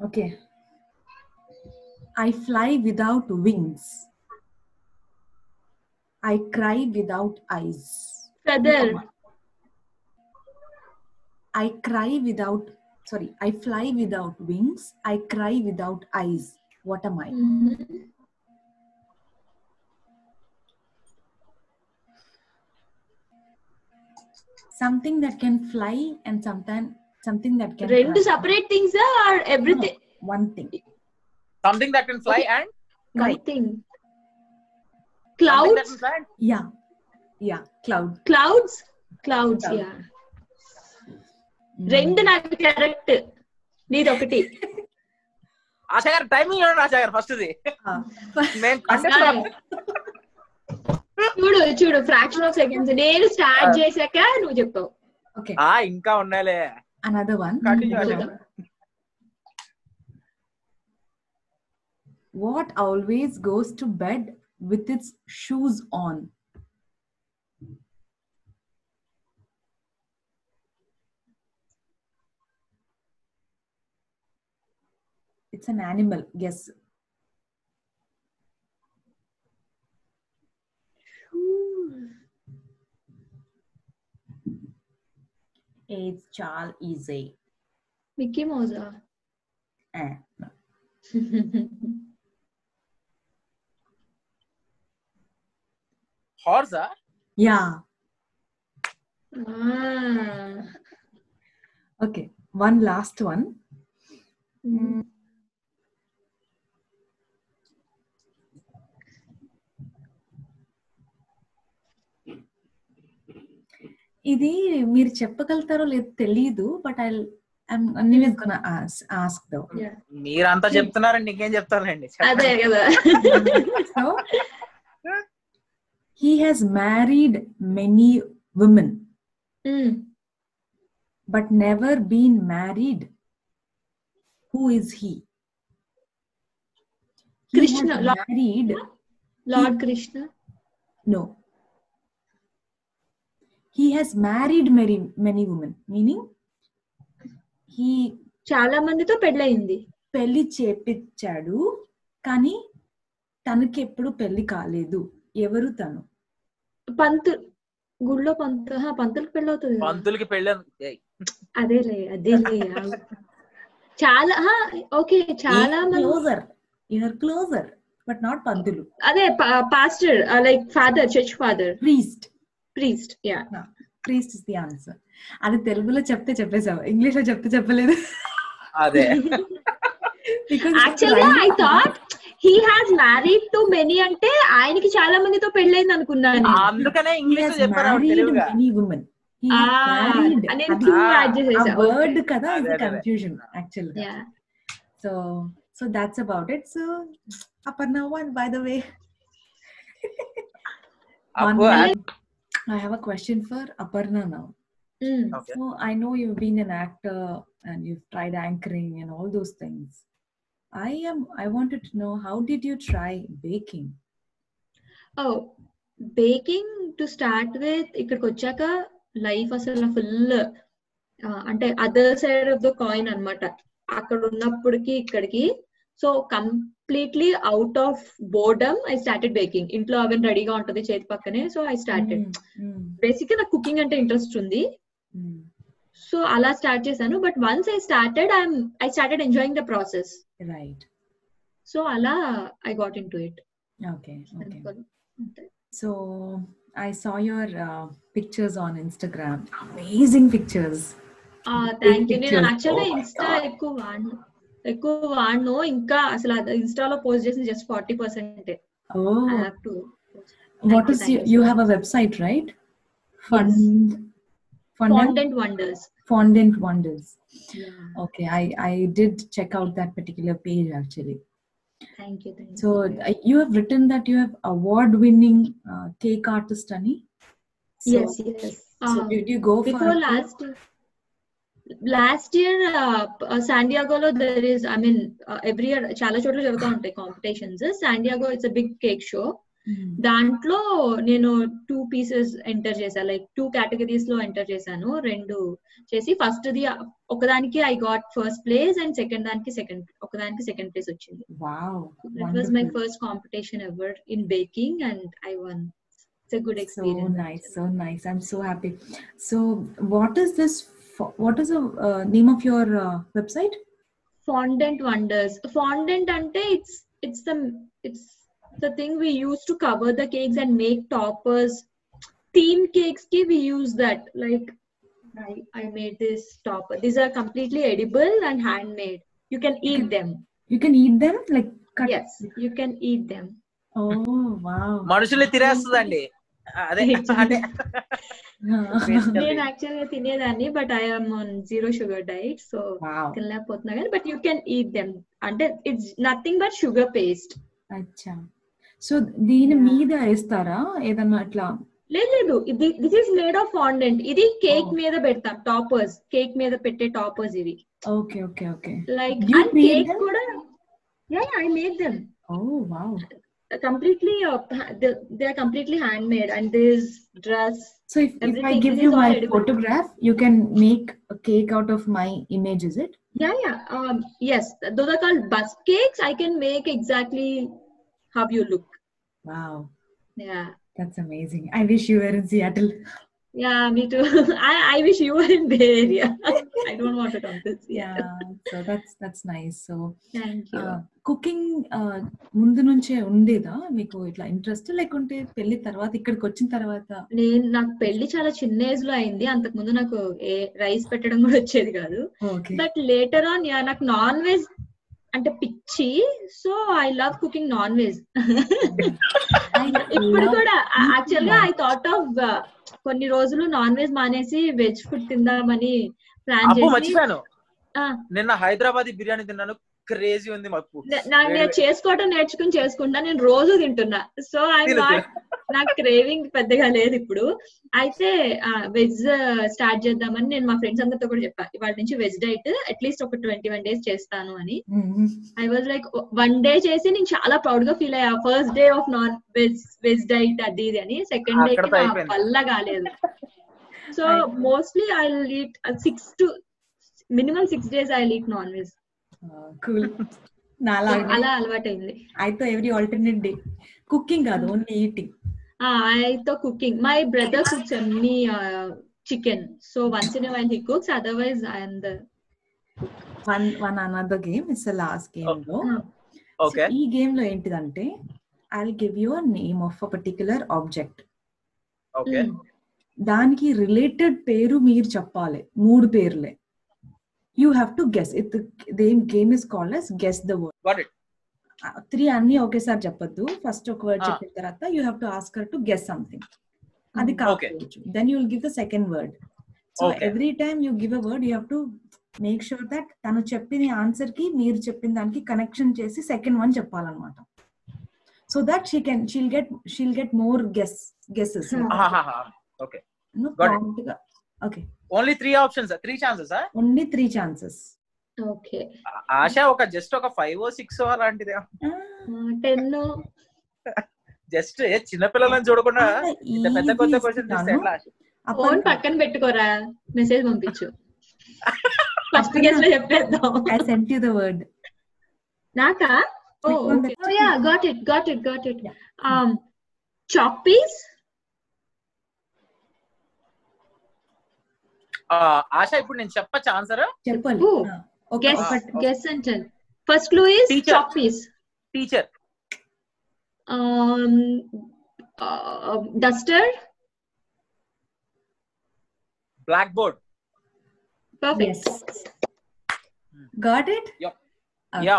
Okay. I fly without wings. I cry without eyes. Feather. I cry without, sorry, I fly without wings. I cry without eyes. What am I? Mm-hmm. Something that can fly and sometimes something that can. to separate things or everything? No, one thing. Something that can fly okay. and? Nothing Clouds. Yeah. Yeah. Cloud. Clouds. Clouds. Cloud. Yeah. Mm. రెండు నాకు correct నీది ఒకటి ఆశా గారు timing చూడండి ఆశా గారు first ఇది Ah. నేను అసలు- చూడు చూడు ఫ్రాక్షన్ ఆఫ్ సెకండ్స్ నేను స్టార్ట్ Ah. చేశాక నువ్వు చెప్పావు Okay. ఆ ఇంకా ఉన్నాయిలే Another one. Continue, Another Asha. one. What with its shoes on. It's an animal, yes. Shoes. It's Charles Easy. Mickey Mouse. Ah. Eh, no. [laughs] హార్సా Yeah. Okay. One last one. Mm. ఇది మీరు చెప్పగలుగుతారో లేదో తెలీదు but I మీరంతా చెప్తున్నారండి ఇంకేం చెప్తానండి అదే కదా [laughs] so he has married many women Mm. but never been married who is he He Krishna, Lord- married lord Krishna no he has married many many women meaning he చాలా మందితో పెళ్ళయింది పెళ్ళి చేపించాడు కానీ తనకి ఎప్పుడు పెళ్ళి కాలేదు ఎవరు తను పంతు గుళ్ళో పంతు పంతులకు పెళ్ళి అవుతుంది. పంతులకి పెళ్ళి అదేలే అదేలే. చాలా ఓకే చాలా closer you are closer but not పంతులు. అదే pastor like father church father priest priest yeah priest is the answer అది తెలుగులో చెప్తే చెప్పేసావు ఇంగ్లీష్లో చెప్తే చెప్పలేదు. అదే. [laughs] Because యాక్చువల్గా I thought He has married to many అంటే ఆయనకి చాలా మందితో పెళ్ళైంది అనుకున్నాను నేను. అందుకనే he ఇంగ్లీష్ has లో చెప్పారు ఆవిడ married తెలుగుగా many women he has Ah, married నేను అది- two Ah, add చేసేసా. ఆ వర్డ్ Okay. కదా అదే, ఇస్ అదే. కన్ఫ్యూజన్ యాక్చువల్ గా Yeah. So so that's about it so Aparna one by the way Appu I have a question for Aparna now. Mm. Okay So I know you've been an actor and you've tried anchoring and all those things. I am. I wanted to know how did you try baking? Oh baking to start with ఇక్కడికి వచ్చాక life అసలు full అంటే other side of the coin అన్నమాట. అక్కడ ఉన్నప్పటికి ఇక్కడికి. So completely out of boredom I started baking ఇంట్లో oven రెడీగా ఉంటది చేతి పక్కనే సో ఐ స్టార్టెడ్ బేసిక్ నాకు కుకింగ్ అంటే ఇంట్రెస్ట్ ఉంది. mm. సో అలా స్టార్ట్ చేశాను but once I started I I started enjoying the process Right. So అలా I got into it Okay. Okay. So I saw your uh, pictures on Instagram. Amazing pictures. Thank you నేను pictures. యాక్చువల్గా Oh my Insta God. ఎక్కువ వాడను ఎక్కువ వాడను ఇంకా అసలు ఇన్స్టాలో పోస్ట్ చేసిన just forty percent Oh. I have to what you, is thank Fondant, Fondant Wonders. Fondant Wonders. Yeah. Okay, I, I did check out that particular page actually. Thank you. Thank so you. Uh, you have written that you have award-winning uh, cake artist, Ani. So, yes, yes. So um, did you go before last? last year uh, uh san diego there is i mean uh, every year chala chotla competitions san diego it's a big cake show దాంట్లో నేను two pieces enter చేశాను like two కేటగిరీస్లో enter చేశాను. రెండు చేసి first the ఒకదానికి I got first place and second దానికి second ఒకదానికి సెకండ్ ప్లేస్ వచ్చింది. Wow that was my wonderful. First competition ever in baking and I won it's a good so experience nice so nice. I'm so happy. So what is this fo- what is the uh, name of your uh, website? Fondant wonders. Fondant ante it's it's the it's the thing we use to cover the cakes and make toppers theme cakes ki we use that like i i made this topper these are completely edible and handmade you can eat them you can eat them like cut yes you can eat them oh wow మనుషుల్ని తినేస్తుందండి అదే అంటే basically. నేను actual గా తినేదాన్ని but I'm on zero sugar diet so wow తినలేకపోతున్నా కానీ but you can eat them అంటే it's nothing but sugar paste అచ్చా so దీని Yeah. మీద వేస్తారా ఏదన్నా అట్లా లేదు లేదు ఇది this is made of fondant ఇది కేక్ Oh. మీద పెడతాం టాపర్స్ కేక్ మీద పెట్టే టాపర్స్ ఇవి okay okay okay like You and made cake them? కూడా yeah I made them oh wow completely they are completely hand made and this dress so if if I Everything, give this you is all my edible. Photograph you can make cake out of my image is it yeah yeah yes those are called bus cakes I can make exactly Wow yeah that's amazing I wish you were in Seattle Yeah, me too. [laughs] I, I wish you were in Bay Area. [laughs] I don't want to come to yeah Seattle. So that's that's nice so Thank you. Cooking ముందు నుంచే ఉండేదా? మీకు ఇట్లా interest లేకుంటే పెళ్ళి తర్వాత ఇక్కడికి వచ్చిన తర్వాత? నేను నాకు పెళ్ళి చాలా చిన్న ఏజ్లో అయింది. అంతకు ముందు నాకు ఏ రైస్ పెట్టడం కూడా వచ్చేది కాదు. బట్ లేటర్ ఆన్ నాకు నాన్ వెజ్ అంటే పిచ్చి. So I love cooking non veg ఇప్పుడు కూడా యాక్చువల్గా ఐ థాట్ ఆఫ్ కొన్ని రోజులు నాన్ వెజ్ మానేసి వెజ్ ఫుడ్ తిందామని ప్లాన్ చేసి నిన్న హైదరాబాద్ బిర్యానీ తిన్నాను. క్రేజీ ఉంది మాకు. నేను చేసుకోవటం నేర్చుకుని చేసుకుంటా నేను రోజు తింటున్నా. సో ఐ నాకు క్రేవింగ్ పెద్దగా లేదు ఇప్పుడు. అయితే వెజ్ స్టార్ట్ చేద్దామని నేను మా ఫ్రెండ్స్ అందరితో కూడా చెప్పా. ఇవాళ నుంచి వెజ్ డైట్ అట్లీస్ట్ ఒక ట్వంటీ వన్ డేస్ చేస్తాను అని. I was like one day చేసి నేను చాలా ప్రౌడ్గా ఫీల్ అయ్యా. First day of non veg veg diet అది ఇది అని. Second day. వల్ల కాలేదు. [laughs] So. Mostly I eat six to minimum six days I eat non veg cool నాలాగా అలా అలవాటైంది. అయితే ఎవ్రీ ఆల్టర్నేట్ డే కుకింగ్ కాదు only eating Ah, I thought cooking. My brother cooks only uh, chicken. So once in a while he cooks. Otherwise, I am the. One one another game it's last గేమ్లో. Ah, okay ఈ గేమ్లో ఏంటిదంటే I give you name of a particular object okay. దానికి related పేరు మీరు చెప్పాలి. మూడు పేర్లే. You have to guess it game is called as guess the word three అన్ని ఒకేసారి చెప్పొద్దు. ఫస్ట్ ఒక వర్డ్. చెప్పిన తర్వాత you have to ask her to guess something అది. కాకపోవచ్చు. Then you will give the second word so. Every time you give a word you have to make sure that తను చెప్పిన ఆన్సర్కి మీరు చెప్పిన దానికి కనెక్షన్ చేసి second one చెప్పాలన్నమాట. So that she can she'll get she'll get more guess guesses. Okay Got it. Okay only three options three chances only three chances Okay. Asha ఒక just ఒక five six అలాంటిదే. ten. Just చిన్నపిల్లలని చూడకుండా ఇంత పెద్ద కొత్త question తీస్తే ఎట్లా? ఆశ? ఫోన్ పక్కన పెట్టుకోరా? మెసేజ్ పంపించు. ఫస్ట్ గెస్లో చెప్పేద్దాం. I sent you the word నాకా? ఓ okay yeah got it got it got it um piece ఆ, ఆశ ఇప్పుడు నేను చెప్పచ్చా ఆన్సర్ చెప్పాలి Oh. Ah, okay, గెస్ ఒకటి. Guess and ten first clue is Teacher. Chalk piece teacher um uh, duster black board perfect Yes. Got it? Yep. Okay. Yeah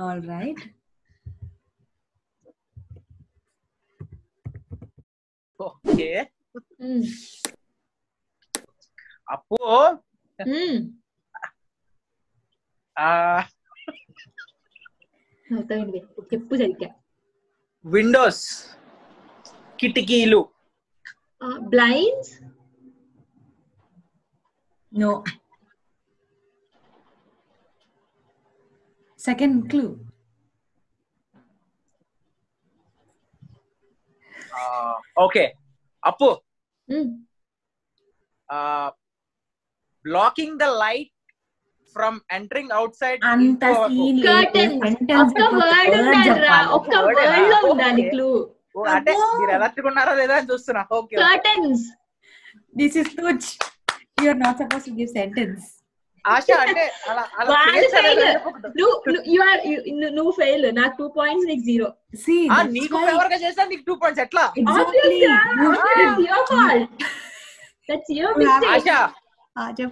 All right. Okay Mm. అప్పు మ్మ్. ఆ అవుతాయండి చెప్పు సరిగ్గా windows కిటికీలు blinds No. Second clue. Okay అప్పు మ్మ్. Blocking the light from entering outside అంత scene లేదు. Curtains. Sentence ఒక్క అయిపోతే వర్డ్ word ఉండాలిరా చెప్పాలి. ఒక్క Word వర్డ్లో ఏనా? ఉండాలి Okay. క్లూ అంటే అబ్బో. మీరు ఎలక్ట్రికున్నారా లేదా అని చూస్తున్నా okay curtains This is Tuj. You are not supposed to give sentence. Asha అంటే అలా అలా వాళ్ళు చేయొచ్చా లేదా fail. అని చెప్పకుండా. నువ్వు యు ఆర్ నువ్వు ఫెయిల్ నాకు టూ పాయింట్స్ నీకు జీరో See, ఆ, that's నీకు why- ఫేవర్గా చేసా నీకు టూ పాయింట్స్ ఎట్లా Exactly. You [laughs] That's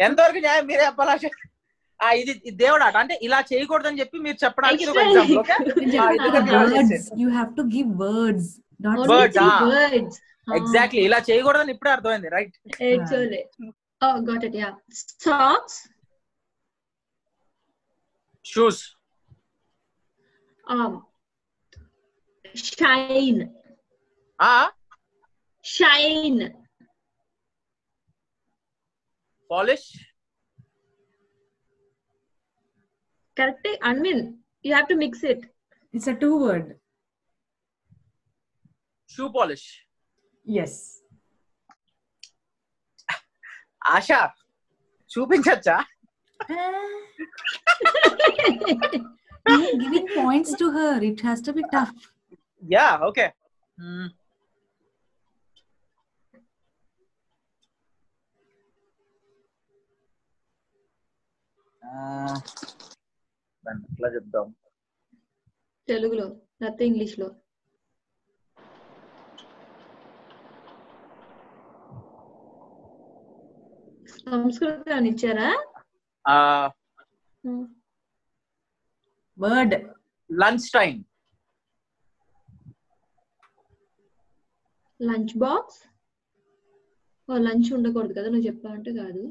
ఎంతవరకు న్యాయం మీరే చెప్పాలా? ఆ ఇది దేవుడు అట. అంటే ఇలా చేయకూడదు అని చెప్పి మీరు చెప్పడానికి ఒక ఎగ్జాక్ట్లీ ah. ఇలా చేయకూడదు అని ఇప్పుడే అర్థమైంది. Right shoes um shine. Ah. ఆ Shine. Polish Correct. I mean, you have to mix it. It's a two word. Shoe polish Yes. Asha చూపించచ్చా [laughs] I'm giving points to her. It has to be tough. Yeah okay దాన్ని ఎట్లా చెప్దాం? తెలుగులో లేకపోతే ఇంగ్లీష్లో సంస్కృతం ఇచ్చారా? Word. Lunch time lunch box? Oh lunch ఉండకూడదు కదా నువ్వు చెప్పావంటే కాదు.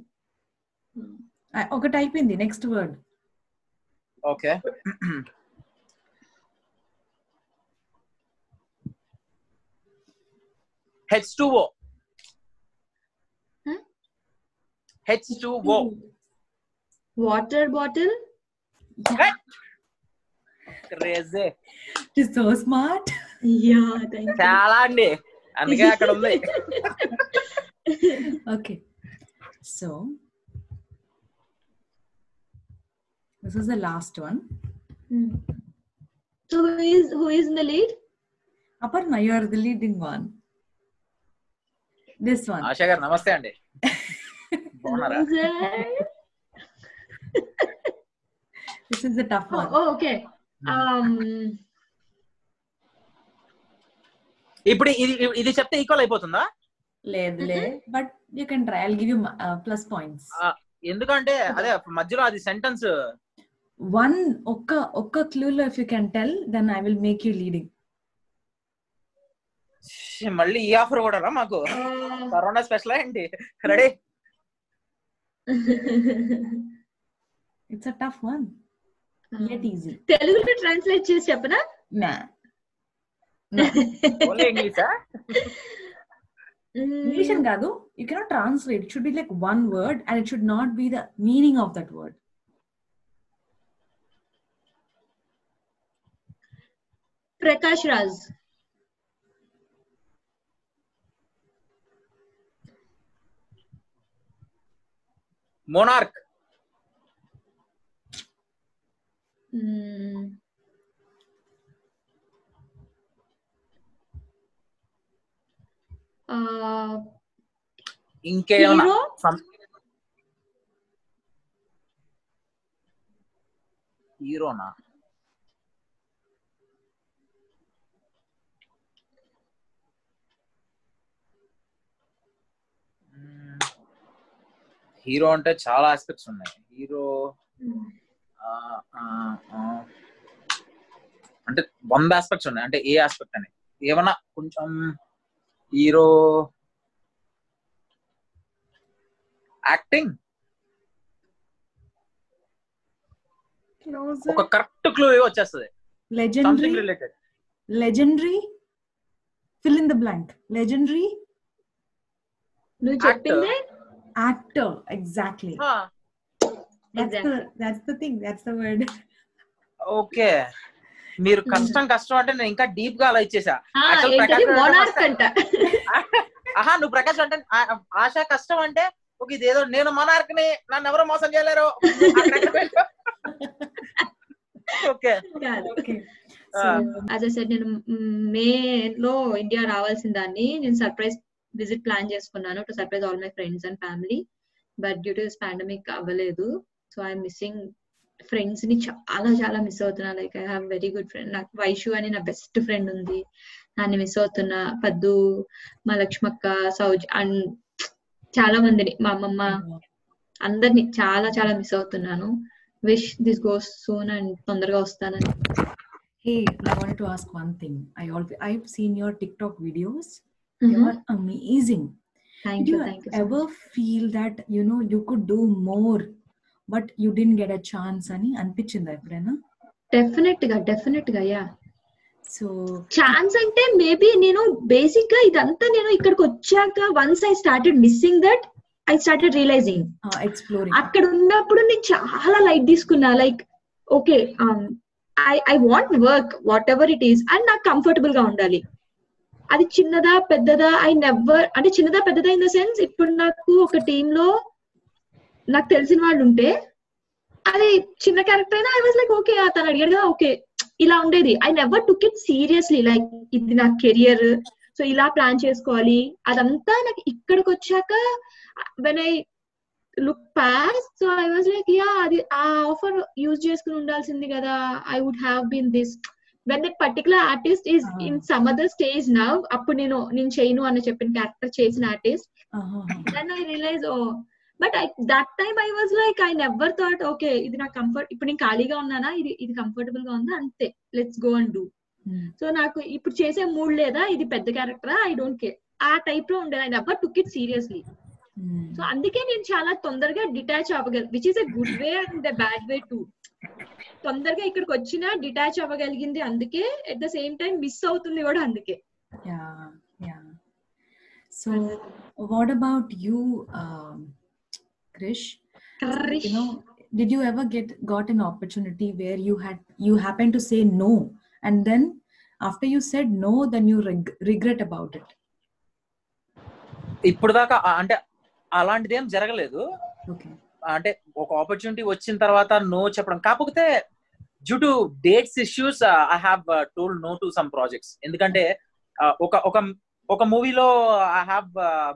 Ah, ఒకటి అయిపోయింది next word okay H two O Huh? H two O water bottle crazy it so smart yeah thank చాలా అండి అందుకే అక్కడ ఉంది [laughs] okay so This is the last one so who is who is in the lead Aparna you are the leading one this one Asha గారు నమస్తే అండి. [laughs] బాగున్నారా? This is the tough one okay um ఇప్పుడు ఇది ఇది చెప్తే equal అయిపోతుందా? లేదులే but you can try I'll give you plus points ఎందుకంటే అదే మధ్యలో అది సెంటెన్స్ వన్ ఒక్క ఒక్క క్లూ లో if you can tell then I will make you leading మళ్ళీ ఈ ఆఫర్ కూడా మాకు? కరోనా స్పెషల్ ఏంటి? Ready? It's a tough one get easy తెలుగులో ట్రాన్స్లేట్ చేసి చెప్పనా? నా ఓన్లీ ఇంగ్లీషా కాదు you cannot translate it should be like one word and it should not be the meaning of that word Prakash Raj monarch మ్మ్. ఆ, ఇంకేమన్నా హీరో some- హీరోనా హీరో అంటే చాలా ఆస్పెక్ట్స్ ఉన్నాయి హీరో ఆ, ఆ, ఆ. అంటే వంద ఆస్పెక్ట్స్ ఉన్నాయి అంటే ఏ ఆస్పెక్ట్ అని ఏమన్నా కొంచెం హీరో యాక్టింగ్. ఒక కరెక్ట్ క్లూ వచ్చేస్తుంది Legendary. Related Legendary. Fill in the blank. Legendary నువ్వు Actor. చెప్పిందే actor. Exactly. That's Exactly. the that's the thing. That's the word. Okay మీరు కష్టం కష్టం అంటే నేను ఇంకా డీప్గా అలా ఇచ్చేసా ఆహా నువ్వు ప్రకాష్ అంటే ఆశ కష్టం అంటే ఒక ఇదేదో నేను మనార్క్ని నన్ను ఎవరు మోసం చేయలేరు [laughs] ఓకే నేను మే లో ఇండియా రావాల్సిన దాన్ని నేను సర్ప్రైజ్ విజిట్ ప్లాన్ చేసుకున్నాను to surprise all my friends and family but due to this pandemic అవ్వలేదు. సో ఐఎమ్ మిస్సింగ్ ఫ్రెండ్స్ని చాలా చాలా మిస్ అవుతున్నా. Like I have very good friend నాకు వైషు అని నా బెస్ట్ ఫ్రెండ్ ఉంది. దాన్ని మిస్ అవుతున్నా పద్దు మా లక్ష్మక్క సౌజ్ అండ్ చాలా మందిని మా అమ్మమ్మ. అందరిని చాలా చాలా మిస్ అవుతున్నాను. Wish this goes soon and తొందరగా వస్తానని. Hey, I wanted to ask one thing. I always I've seen your TikTok videos. Mhm. You're amazing. Thank Did you you you ever feel that you know you could do more, but you didn't get a chance? అని అనిపించిందా ఎప్పుడైనా డెఫినెట్గా డెఫినెట్గా yeah so chance అంటే maybe నేను బేసిక్గా ఇదంతా నేను ఇక్కడికి వచ్చాక once I started missing that I started realizing exploring అక్కడ ఉన్నప్పుడు నేను చాలా లైట్ తీసుకున్నా like okay I I want work whatever it is and నాకు కంఫర్టబుల్గా ఉండాలి అది చిన్నదా పెద్దదా? ఐ నెవర్ అంటే చిన్నదా పెద్దదా ఇన్ ద సెన్స్ ఇప్పుడు నాకు ఒక టీమ్లో నాకు తెలిసిన వాళ్ళు ఉంటే అది చిన్న క్యారెక్టర్ అయినా ఐ వాజ్ లైక్ ఓకే తను అడిగాడు కదా ఓకే ఇలా ఉండేది. I never took it seriously like ఇది నా కెరియర్ సో ఇలా ప్లాన్ చేసుకోవాలి. అదంతా నాకు ఇక్కడికి వచ్చాక when I look pass so I was like yeah అది ఆ ఆఫర్ యూజ్ చేసుకుని ఉండాల్సింది కదా. I would have been this when that particular artist is. In some other stage now అప్పుడు నేను నేను చేయను అని చెప్పిన క్యారెక్టర్ చేసిన artist then I realize oh but I that time I was like I never thought okay ఇది నాకు comfort ఇప్పుడు నేను ఖాళీగా ఉన్నానా ఇది ఇది కంఫర్టబుల్గా ఉందా అంతే let's go and do so నాకు ఇప్పుడు చేసే మూడ్ లేదా ఇది పెద్ద క్యారెక్టరా ఐ డోంట్ కేర్ ఆ టైప్లో ఉండేది I never took it seriously so అందుకే నేను చాలా తొందరగా detach అవ్వగలను which is a good way and a bad way to తొందరగా ఇక్కడికి వచ్చినా డిటాచ్ అవ్వగలిగింది అందుకే. At the same time miss అవుతుంది కూడా అందుకే. So what about you Krish you know did you ever get got an opportunity where you had you happen to say no and then after you said no then you regret about it ఇప్పుడు దాకా అంటే అలాంటిది ఏం జరగలేదు అంటే ఒక opportunity వచ్చిన తర్వాత నో చెప్పడం. కాకపోతే due to dates issues I have told no to some projects ఎందుకంటే uh, ఒక ఒక ఒక మూవీలో I have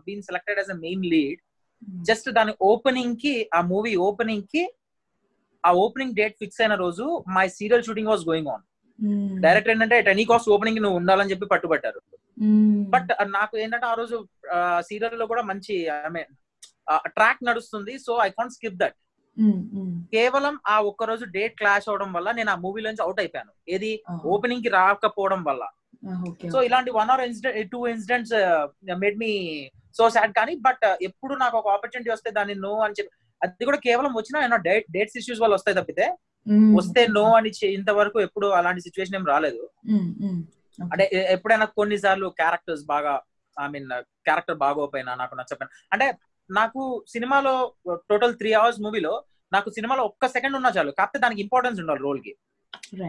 been selected as a main lead just దాని ఓపెనింగ్కి ఆ మూవీ ఓపెనింగ్కి ఆ ఓపెనింగ్ డేట్ ఫిక్స్ అయిన రోజు my serial shooting was going on. Director ఏంటంటే టెనీ కాస్ట్ ఓపెనింగ్ నువ్వు ఉండాలని చెప్పి పట్టుబట్టారు. బట్ నాకు ఏంటంటే ఆ రోజు సీరియల్లో కూడా మంచి ఐ మీన్ ట్రాక్ నడుస్తుంది so I can't skip that. కేవలం ఆ ఒక్క రోజు డేట్ క్లాష్ అవడం వల్ల నేను ఆ మూవీలోంచి అవుట్ అయిపోయాను ఏది. ఓపెనింగ్కి రాకపోవడం వల్ల. సో ఇలాంటి one or incident two incidents made me so sad కానీ బట్ ఎప్పుడు నాకు ఒక ఆపర్చునిటీ వస్తే దాన్ని నో అని చెప్పి అది కూడా కేవలం వచ్చిన డేట్స్ ఇష్యూస్ వల్ల వస్తాయి తప్పితే. వస్తే నో అని ఇంతవరకు ఎప్పుడు అలాంటి సిచ్యువేషన్ ఏం రాలేదు. అంటే ఎప్పుడైనా కొన్నిసార్లు క్యారెక్టర్స్ బాగా ఐ మీన్ క్యారెక్టర్ బాగోపోయినా నాకు నచ్చపోయినా అంటే నాకు సినిమాలో టోటల్ త్రీ అవర్స్ మూవీలో నాకు సినిమాలో ఒక్క సెకండ్ ఉన్నా చాలు కాకపోతే దానికి ఇంపార్టెన్స్ ఉండాలి రోల్కి.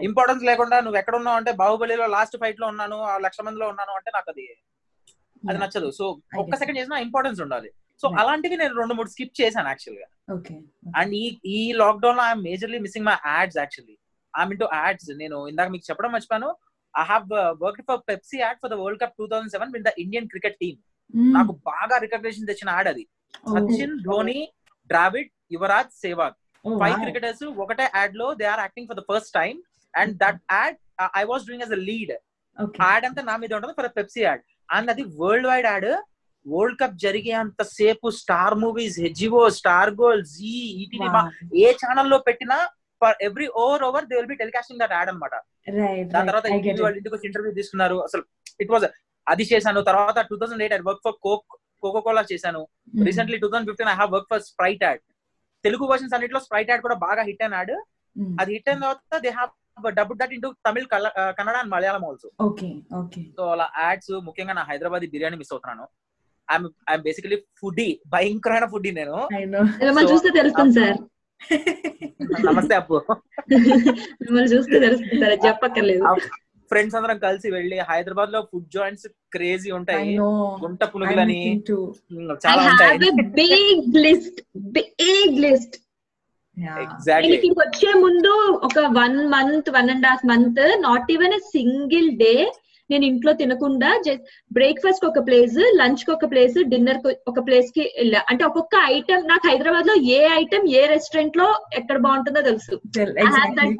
ఇంపార్టెన్స్ లేకుండా నువ్వు ఎక్కడ ఉన్నావు అంటే బాహుబలిలో లాస్ట్ ఫైట్లో ఉన్నాను ఆ లక్ష మందిలో ఉన్నాను అంటే నాకు అది అది. నచ్చదు సో ఒక్క సెకండ్ చేసినా ఇంపార్టెన్స్ ఉండాలి సో. అలాంటివి నేను రెండు మూడు స్కిప్ చేశాను యాక్చువల్గా. అండ్ ఈ ఈ లాక్డౌన్లో I'm majorly missing my ads actually I'm into ads నేను ఇందాక మీకు చెప్పడం మర్చిపోయాను I have work for Pepsi ad for the world cup two thousand seven with the Indian cricket team. నాకు బాగా రికగ్నేషన్ తెచ్చిన యాడ్ అది. సచిన్ ధోని ద్రావిడ్ యువరాజ్ సేవాగ్ ఫైవ్. క్రికెటర్స్ ఒకటే యాడ్లో they are acting for the first time and that ad I was doing as a lead. Ad అంతా నా మీద ఉంటుంది ఫర్ పెప్సీ యాడ్ అండ్ అది world wide ad world cup జరిగే అంత సేపు star movies హెజివో star goal G ETV. ఏ ఛానల్లో పెట్టినా for every over over they will be telecasting that ad అనమాట. దాని. తర్వాత. వాళ్ళ ఇంటికి వచ్చి ఇంటర్వ్యూ తీసుకున్నారు అసలు ఇట్ వాజ్ అది చేశాను తర్వాత two thousand eight I work for Coke Coca Cola చేశాను recently two thousand fifteen I have work for Sprite ad Telugu versions అన్నిట్లో స్ప్రైట్ యాడ్ కూడా బాగా హిట్ అయిన యాడ్. అది హిట్ అయిన తర్వాత they have dubbed that into Tamil Kannada and Malayalam also okay okay. So అలా ads ముఖ్యంగా నా హైదరాబాద్ బిర్యానీ మిస్ అవుతున్నాను. ఐఎమ్ ఐఎమ్ బేసికలీ ఫుడీ భయంకరమైన ఫుడీ నేను. చూస్తే తెలుస్తుంది సార్. నమస్తే అప్పు. [laughs] మిమ్మల్ని చూస్తే తెలుస్తుంది చెప్పక్కర్లేదు. ఫ్రెండ్స్ అందరం కలిసి వెళ్ళి హైదరాబాద్లో ఫుడ్ జాయింట్స్ క్రేజీ ఉంటాయి. గుంట పునుగులని ఐ చాలా ఉంటాయి. Big list big list exactly వచ్చే ముందు ఒక one month one and half month not even a single day నేను ఇంట్లో తినకుండా బ్రేక్ఫాస్ట్ ఒక ప్లేస్ లంచ్కి ఒక ప్లేస్ డిన్నర్ ఒక ప్లేస్కి వెళ్ళా. అంటే ఒక్కొక్క ఐటమ్ నాకు హైదరాబాద్లో ఏ ఐటమ్ ఏ రెస్టారెంట్లో ఎక్కడ బాగుంటుందో తెలుసు. దట్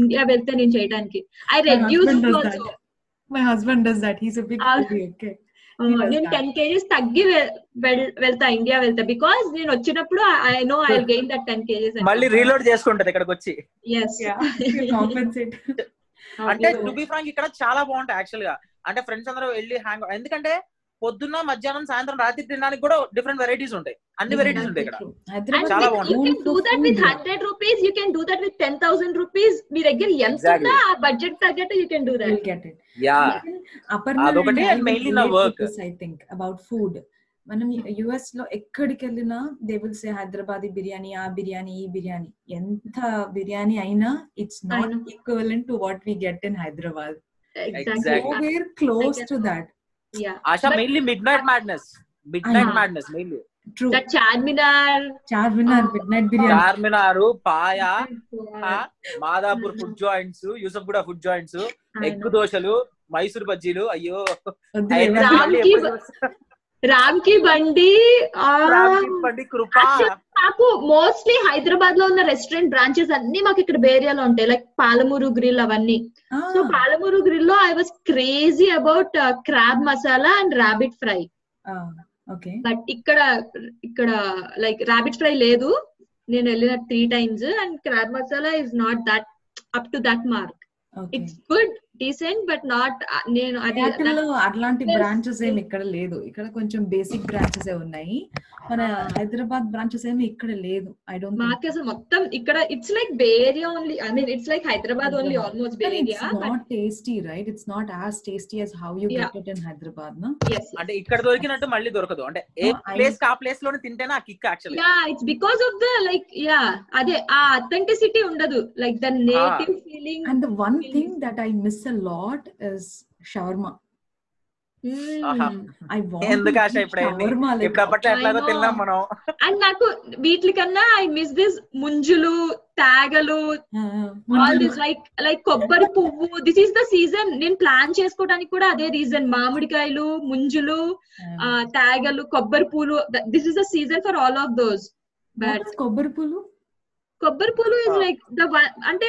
ఇండియా వెళ్తే నేను చేయడానికి. I My reduce husband does that. My husband does that. He's a big foodie, okay. He does నేను. టెన్ కేజీస్ తగ్గి వెళ్తా ఇండియా వెళ్తా. బికాస్ నేను వచ్చినప్పుడు I know I gain that ten kgs మళ్ళీ రీలోడ్ చేసుకుంటది ఇక్కడికి వచ్చి ఎస్. అంటే టు బి ఫ్రాంక్ ఇక్కడ చాలా బాగుంటాయి యాక్చువల్గా అంటే ఫ్రెండ్స్ అందరూ వెళ్ళి హ్యాంగ్ ఎందుకంటే పొద్దున్న మధ్యాహ్నం సాయంత్రం రాత్రి తినడానికి కూడా డిఫరెంట్ వెరైటీస్ ఉంటాయి అన్ని వెరైటీస్ ఉంటాయి ఇక్కడ చాలా is బాగుంది. You known can do for that food, with yeah. Hundred rupees you can do that with ten thousand rupees మీ దగ్గర ఎంత Exactly. ఉందో ఆ బడ్జెట్ తగ్గట్టు you can do You'll that get it. Yeah Even Aparna అదొకటి mainly నా this, I think about food. మనం యుఎస్లో ఎక్కడికి వెళ్ళినా they will say Hyderabadi biryani ఆ బిర్యానీ ఈ బిర్యానీ. ఎంత బిర్యానీ అయినా it's not. Equivalent to what we get in Hyderabad. Where close to that yeah Asha mainly midnight madness midnight. Madness mainly Charminar Charminar. Midnight biryani Charminar paya Madhapur food joints Yousuf కూడా food joints egg దోశలు మైసూర్ బజ్జీలు అయ్యో. రామ్కి బండి నాకు mostly హైదరాబాద్లో ఉన్న restaurant branches అన్ని మాకు ఇక్కడ బేరియాలో ఉంటాయి. లైక్ పాలమూరు గ్రిల్ అవన్నీ. So Palamuru గ్రిల్లో I was crazy about crab masala and rabbit fry but ఇక్కడ ఇక్కడ లైక్ రాబిట్ ఫ్రై లేదు. నేను వెళ్ళిన three times and crab masala is not that up to that mark it's good decent but not నేను అది అట్లాంటి. Branches ఏమి ఇక్కడ లేదు. ఇక్కడ కొంచెం బేసిక్ బ్రాంచెస్ ఉన్నాయి. మన హైదరాబాద్ బ్రాంచెస్ ఏమి ఇక్కడ లేదు. ఐ డోంట్ మాకు అసలు మొత్తం ఇక్కడ it's like Bay Area only I mean it's like Hyderabad only almost it's Bay Area not tasty right? It's not as tasty as how you Yeah. get it in hyderabad no? అంటే ఇక్కడ దొరికినట్టు మళ్ళీ దొరకదు. అంటే ఏ ప్లేస్కి ఆ ప్లేస్లోనే తింటేనే ఆ kick actually yeah it's because of the like yeah అదే ఆ అథెంటిసిటీ ఉండదు. Like the native feeling and the one thing that i miss a lot is shawarma. మనం? అండ్ నాకు వీటి కన్నా ఐ మిస్ దిస్ ముంజులు తాగలు ఆల్. దిస్ లైక్ లైక్ కొబ్బరి పువ్వు. దిస్ ఈస్ ద సీజన్ నేను ప్లాన్ చేసుకోవడానికి కూడా అదే రీజన్ మామిడికాయలు ముంజులు Uh, తాగలు కొబ్బరి పూలు. This is the season for all of those but is కొబ్బరి పూలు? కొబ్బరి పూలు ఇస్. లైక్ ద అంటే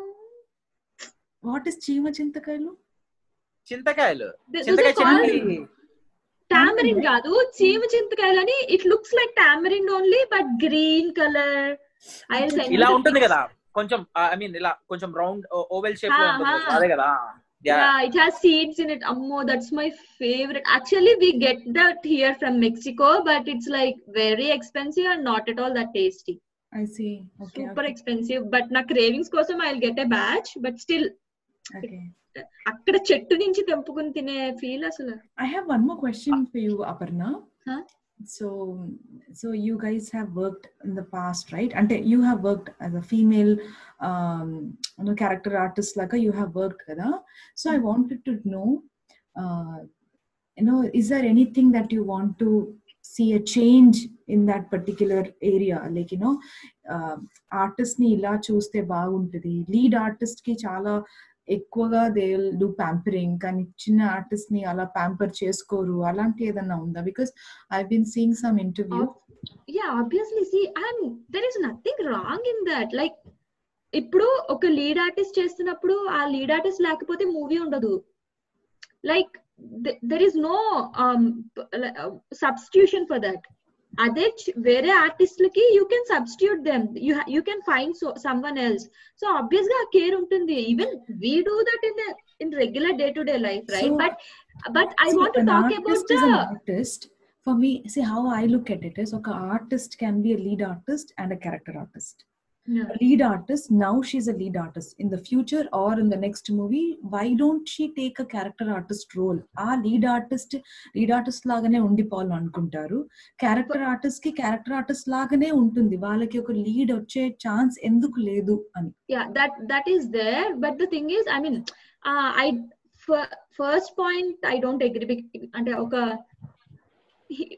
What is chima chintakailu? చింతకాయలు Th- those చింతకాయ are called చెట్టు టామరిన్ Tamarind, కాదు చీమ చింతకాయలు అని it looks like tamarind only but green colour ఇలా ఉంటుంది కదా కొంచెం ఐ మీన్ ఇలా కొంచెం రౌండ్ ఓవెల్ షేప్లో Ah, ఉంటుంది ah. అదే కదా Yeah, it has seeds in it. Ammo, that's my favorite. Actually, we get that here from Mexico, but it's like very expensive and not at all that tasty. I see. Okay. Super okay. expensive. But నా cravings కోసం I'll get a batch, but still. అక్కడ చెట్టు నుంచి తెంపుకుని తినే feel అసలు I have one more question for you, Aparna. Huh? So, so you guys have worked in the past, right? And you have worked as a female, um, you know, character artist, like you have worked, kada. So I wanted to know, uh, you know, is there anything that you want to see a change in that particular area? Like, you know, ఆర్టిస్ట్ని ఇలా చూస్తే బాగుంటుంది lead ఆర్టిస్ట్కి చాలా ఎక్కువగా they do pampering కానీ చిన్న ఆర్టిస్ట్ని అలా ప్యాంపర్ చేసుకోరు. అలాంటి ఏదన్నా ఉందా? Because I been seeing some interview yeah obviously see and there is nothing wrong in that like ఇప్పుడు ఒక లీడ్ ఆర్టిస్ట్ చేస్తున్నప్పుడు ఆ లీడ్ ఆర్టిస్ట్ లేకపోతే మూవీ ఉండదు. Like there is no substitution for that అదే చి- వేరే ఆర్టిస్ట్లకి you can substitute them you you can find so someone else so ఆబ్వియస్గా కేర్ ఉంటుంది. Even we do that in in regular day to day life right So- but but I See, want to an talk artist about is the an artist. For me, see how I look at it is okay, artist can be a lead artist and a character artist. A lead artist, now she's a lead artist. In the future or in the next movie, why don't she take a character artist role? ఆ lead artist lead artist లాగానే ఉండిపోవాలి అనుకుంటారు character ఆర్టిస్ట్కి character artist లాగానే ఉంటుంది వాళ్ళకి ఒక lead వచ్చే ఛాన్స్ ఎందుకు లేదు అని yeah that that is there but the thing is i mean uh, i f- first point i don't agree bec- అంటే ఒక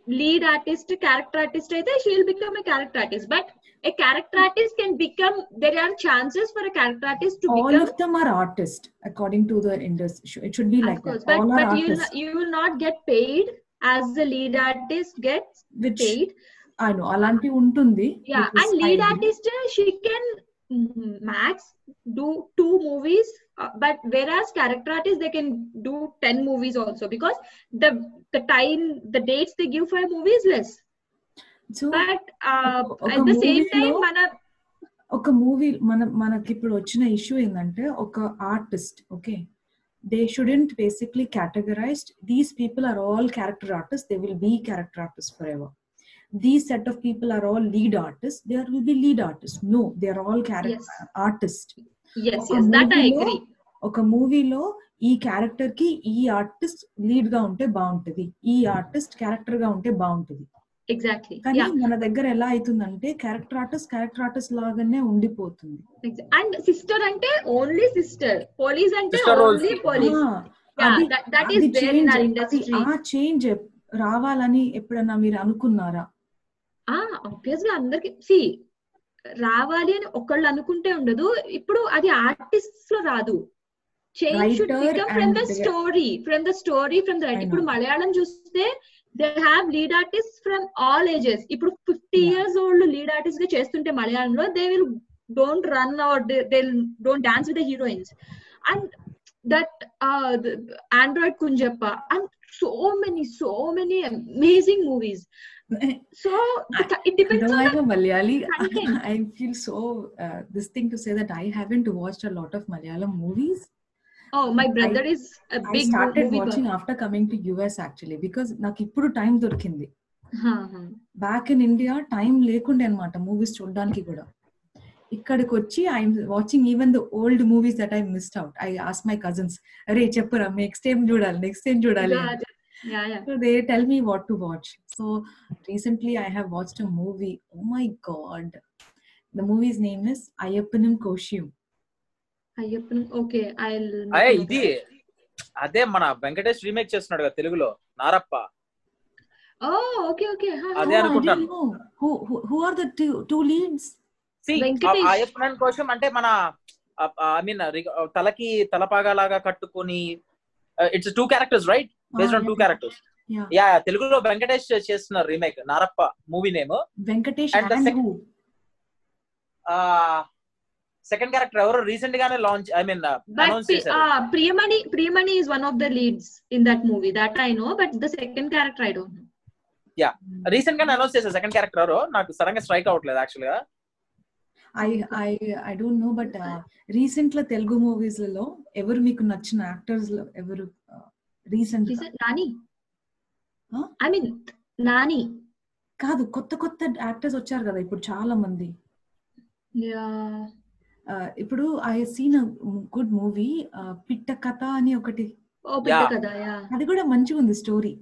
lead artist character artist she'll become a character artist. But a character artist can become there are chances for a character artist to all become, of them are artists according to the industry. It should be like course, that. but, but you, you will not get paid as the lead artist gets Which, paid. I know alanti untundi yeah and lead artist she can mm-hmm, max do two movies uh, but whereas character artists they can do 10 movies also because the the time the dates they give for a movie is less so but uh, ఒక at the same movie time లో- మన ఒక movie మన మనకి ఇప్పుడు వచ్చిన issue ఏంటంటే ఒక artist okay they shouldn't basically categorized these people are all character artist they will be character artist forever these set of people are all lead artist they are will be lead artist no they are all character artist yes ఒక yes that i agree. ఒక మూవీలో ఈ క్యారెక్టర్కి ఈ artist లీడ్గా ఉంటే బాగుంటది. ఈ artist క్యారెక్టర్గా ఉంటే బాగుంటది. Exactly. కానీ yeah. మన దగ్గర ఎలా అవుతుందంటే క్యారెక్టర్ ఆర్టిస్ట్ క్యారెక్టర్ ఆర్టిస్ట్ లాగానే ఉండిపోతుంది. And sister అంటే only sister. Police అంటే there our అది- industry. ఆ చేంజ్ రావాలని ఎప్పుడన్నా మీరు అనుకున్నారా? ఆ ఆబ్వియస్గా అందరికి సి రావాలి అని ఒకళ్ళు అనుకుంటే ఉండదు. ఇప్పుడు అది ఆర్టిస్ట్లో రాదు. Change should become from the story from the story from the ఇప్పుడు. మలయాళం చూస్తే they have lead artist from all ages ఇప్పుడు ఫిఫ్టీ. ఇయర్స్ ఓల్డ్ లీడ్ ఆర్టిస్ట్గా చేస్తుంటే మలయాళంలో they will don't run or they don't dance with the heroines and that Android Kunjappan and so many so many amazing movies So it depends Though on I'm a Malayali, [laughs] content. I feel so uh, this thing to say that I haven't watched a lot of Malayalam movies. Oh, my brother is a I big started movie watching buff. after coming to US actually because నాకు ఇప్పుడు time దొరికింది Huh, huh. Back in India time లేకుండే అనమాట movies చూడడానికి కూడా ఇక్కడికి వచ్చి I'm watching even the old movies that I missed out I ask my cousins అరే చెప్పురా నెక్స్ట్ టైం చూడాలి నెక్స్ట్ టైం చూడాలి Yeah, yeah. So they tell me what to watch. So recently I have watched a movie. Oh my god. The movie's name is Ayappanam Koshiyum. Ayyappan okay I ఇది అదే మన Venkatesh remake చేస్తున్నాడు కదా తెలుగులో Narappa oh okay okay అదే Oh, అనుకుంటాను. didn't know. Who, who, who are the two, two leads? See, Venkatesh. ఆ- అయ్యప్పన్ కోసం అంటే మన ఐ మీన్ తలకి తలపాగా లాగా కట్టుకొని it's two characters right based on two yeah. Characters Yeah. Yeah తెలుగులో వెంకటేష్ చేస్తున్నారు remake Narappa movie name Venkatesh And and, the sec- who? Second character ఎవరు? రీసెంట్ గానే launch I mean but announce చేశారు. Priyamani Priyamani is one of the leads in that movie that I know but the second character I don't know. Recent గానే announce చేశారు second character ఎవరు? నాకు సడన్గా strike అవ్వట్లేదు యాక్చువల్గా. I, I, I don't know, but uh, recent లో తెలుగు మూవీస్లలో ఎవరు మీకు నచ్చిన యాక్టర్స్లో ఎవరు recent Is it Nani? Huh? I mean Nani. కాదు కొత్త కొత్త యాక్టర్స్ వచ్చారు కదా ఇప్పుడు చాలా మంది yeah. Uh, ఇప్పుడు I seen good movie Pitta Katha అని ఒకటి. అది కూడా మంచిగా ఉంది story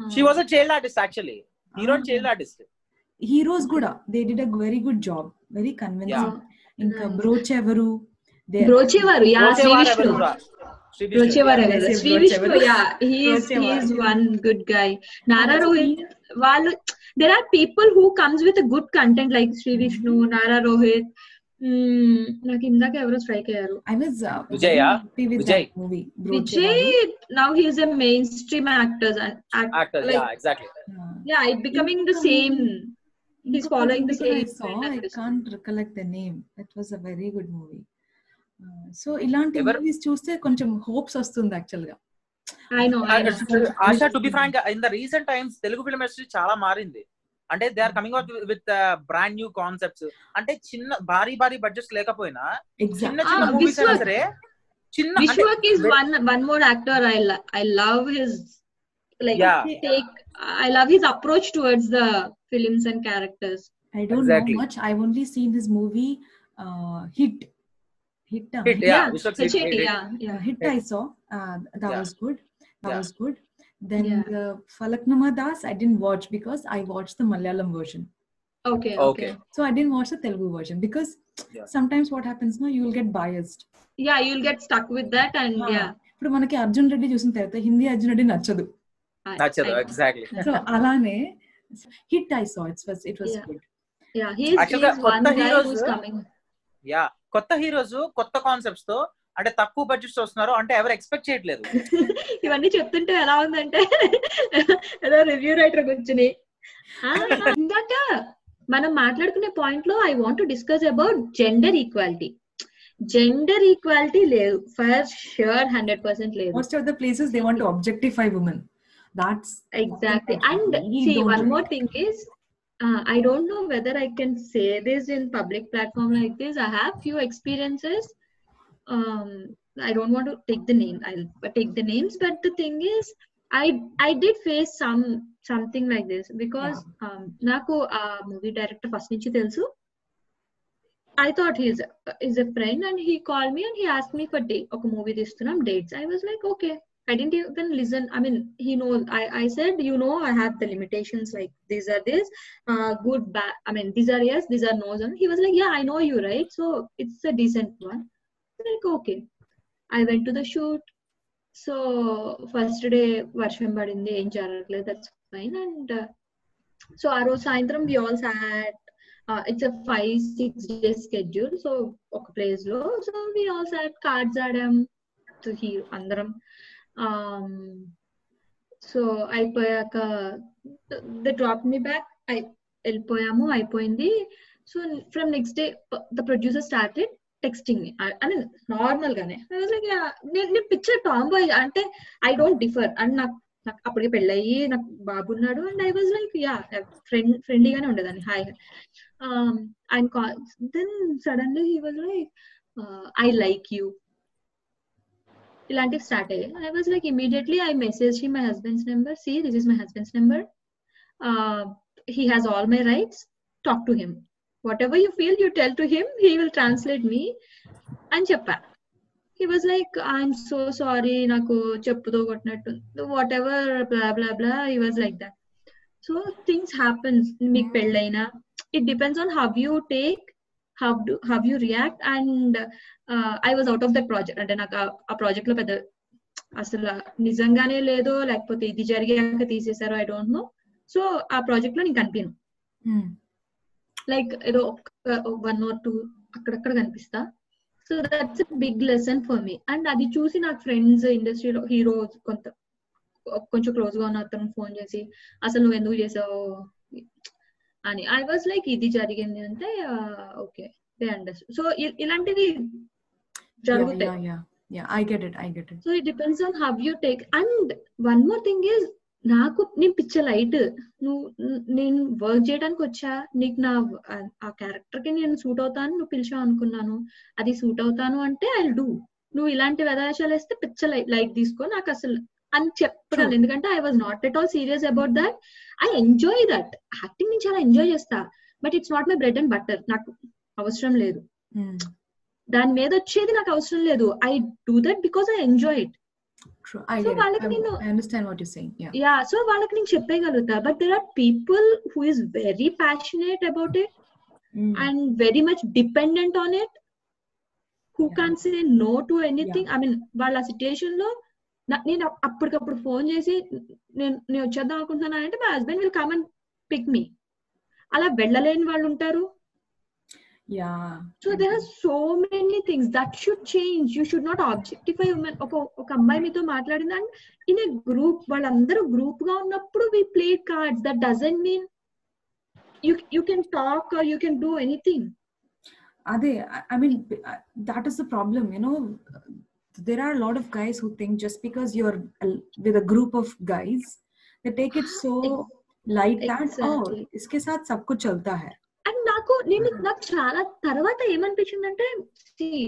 she was a child artist actually heroine child artist heroes కూడా they did a very good job very convincing ఇంకా. బ్రోచ్ ఎవరు They- Brochevaru yeah Sree Vishnu Brochevaru Yeah, ఎవరు let's say Shri Brochevaru. Vishnu yeah he is Brochevaru. He is one good guy Nara Rohit వాళ్ళు there are people who comes with a good content like Sri Vishnu, Nara Rohit, మ్మ్, నాకు ఇందాక ఎవరో strike అయ్యారు I was uh, Vijay, very yeah? happy with Vijay. that movie. Vijay now he's a main stream actors actor Like- yeah exactly Yeah. Yeah it becoming the same He's ఇంకొక following the movie కూడా I same saw. trend I actress. can't recollect the so ఇలాంటి movies చూస్తే కొంచెం hopes వస్తుంది యాక్చువల్గా I know I know Asha to be frank in the recent times Telugu film industry చాలా మారింది అంటే they are coming out with brand new concepts అంటే చిన్న భారీ భారీ బడ్జెట్స్ లేకపోయినా చిన్న ఎగ్జాక్ట్ చిన్న Ah, మూవీస్ అయినా సరే చిన్న Vishwak is ve- one one more actor I lo- I love his like Yeah. take I love his approach towards the films and characters. I don't Exactly. know much. I've only seen his movie uh, Hit. Hit. uh, Hit, yeah. Vishwak's hit, HIT, hit, hit. yeah, Uh, yeah. hit I saw. Uh, that Yeah. was good. That Yeah. was good. Then Yeah. the Falaknuma Das I didn't watch because I watched the Malayalam version. Okay, Okay. okay. So I didn't watch the Telugu version because Yeah. sometimes what happens now you will get biased. Yeah, you'll get stuck with that and Ah, yeah. ఇప్పుడు మనకి అర్జున్ రెడ్డి చూసిన తర్వాత హిందీ అర్జున్ రెడ్డి నచ్చదు I- నచ్చదు I- exactly so [laughs] అలానే hit I saw it's was it was Yeah. Good Yeah, he's, Actually, he's one కొత్త guy heroes- who's coming. Yeah కొత్త heroes కొత్త కాన్సెప్ట్స్తో అంటే తక్కువ బడ్జెట్స్ వస్తున్నారు. అంటే ఎవరు ఎక్స్పెక్ట్ చేయట్లేదు. [laughs] ఇవన్నీ చెప్తుంటే ఎలా ఉందంటే ఏదో రివ్యూ రైటర్ కూర్చుని ఆ, [laughs] ఇందాక మనం మాట్లాడుకునే పాయింట్లో I want to discuss about gender equality gender equality లేదు. ఫర్ ష్యూర్ హండ్రెడ్ పర్సెంట్ లేదు. Most of the places they want to objectify women. That's exactly. I and really see don't one more like. thing is uh, i don't know whether i can say this in public platform like this i have few experiences um i don't want to take the name i'll take the names but the thing is i i did face some something like this because um నాకు ఆ movie director first నుంచి తెలుసు I thought he's is a friend and he called me and he asked me for date ఒక movie తీస్తున్నాం dates I was like okay I didn't even listen I mean he knows I I said you know I have the limitations like these are this uh, good bad I mean these are yes these are no's and he was like yeah I know you right so it's a decent one like okay I went to the shoot so first day వర్షం పడింది ఏం జరగలేదు that's fine and uh, so ఆ రోజు సాయంత్రం we all sat uh, it's a five six day schedule so ఒక place లో so we all sat cards ఆడాం so he అందరం Um, సో అయిపోయాక the drop me back I వెళ్ళిపోయాము అయిపోయింది. So from next day the producer started texting అని normal గానే. నేను నేను పిక్చర్ టామ్ బాయ్ అంటే ఐ డోంట్ డిఫర్ అండ్ నాకు నాకు అప్పటికే పెళ్ళయ్యి నాకు బాబు ఉన్నాడు. And I was like yeah friend ఫ్రెండ్లీగానే ఉండేదాన్ని. Hi and then suddenly he was like I like you ఇలాంటివి స్టార్ట్ అయ్యాయి I was like immediately I message my husband's number see this is my husband's number he has all my rights talk to him whatever you feel you tell to him he will translate me అని చెప్పా he was like I'm so sorry నాకు చెప్పుతో కొట్టినట్టు. Whatever blah blah blah he was like that so things happens మీకు పెళ్ళైనా. It depends on how you take how do how you react and I was out of that project అంటే నాకు ఆ- ఆ ప్రాజెక్ట్లో పెద్ద అసలు నిజంగానే లేదో లేకపోతే ఇది జరిగాక తీసేసారో ఐ డోంట్ నో సో ఆ ప్రాజెక్ట్లో నేను కనిపించను లైక్ ఏదో వన్ ఆర్ టూ అక్కడక్కడ కనిపిస్తా. So that's big lesson for me and అది చూసి నాకు ఫ్రెండ్స్ ఇండస్ట్రీలో హీరోస్ కొంత కొంచెం క్లోజ్గా ఉన్న అతను ఫోన్ చేసి అసలు నువ్వు ఎందుకు చేసావు? అని ఐ వాజ్ లైక్ ఇది జరిగింది అంటే ఓకే దే అండర్స్టాండ్ సో ఇలాంటివి yeah, జరుగుతాయి yeah, yeah. Yeah, I get it. I get it. So it depends on how you take and one more thing is నాకు నేను పిచ్చ లైట్ నువ్వు న- నేను వర్క్ చేయడానికి వచ్చా నీకు నా ఆ- ఆ క్యారెక్టర్కి నేను సూట్ అవుతాను నువ్వు పిలిచావు అనుకున్నాను అది సూట్ అవుతాను అంటే ఐ డూ నువ్వు ఇలాంటి వెదాశాలు వేస్తే పిచ్చ లైట్ తీసుకో నాకు అసలు అని చెప్పగలను True. ఎందుకంటే I was not at all serious about that I enjoy that acting నేను చాలా ఎంజాయ్ చేస్తా. But it's not my bread and butter నాకు అవసరం లేదు. Mm, దాని మీద వచ్చేది నాకు అవసరం లేదు. I do that because I enjoy it true. I So get it. వాళ్ళకి I, నేను- I understand what you're saying. Yeah. Yeah so వాళ్ళకి నేను చెప్పగలుగుతా but there are people who is very passionate about it Mm, and very much dependent on it who Yeah. Can say no to anything I mean వాళ్ళ సిచ్యుయేషన్లో నా- నేను up- అప్పటికప్పుడు phone చేసి నేను నేను వచ్చేద్దాం అనుకుంటున్నాను అంటే మా husband will come and pick me అలా వెళ్ళలేని వాళ్ళు ఉంటారు. Yeah. So there are so many things that should change you should not objectify women ఒక ఒక అమ్మాయి మీతో మాట్లాడింది అండ్ ఇన్ ఏ గ్రూప్ వాళ్ళందరూ గ్రూప్గా ఉన్నప్పుడు we play cards that doesn't mean you you can talk you can do anything Ade, I I mean, uh, that is the problem, you know. there are a lot of guys who think just because you're with a group of guys they take it so light exactly. oh iske sath sab kuch chalta hai and నాకు chala tarvata em తర్వాత see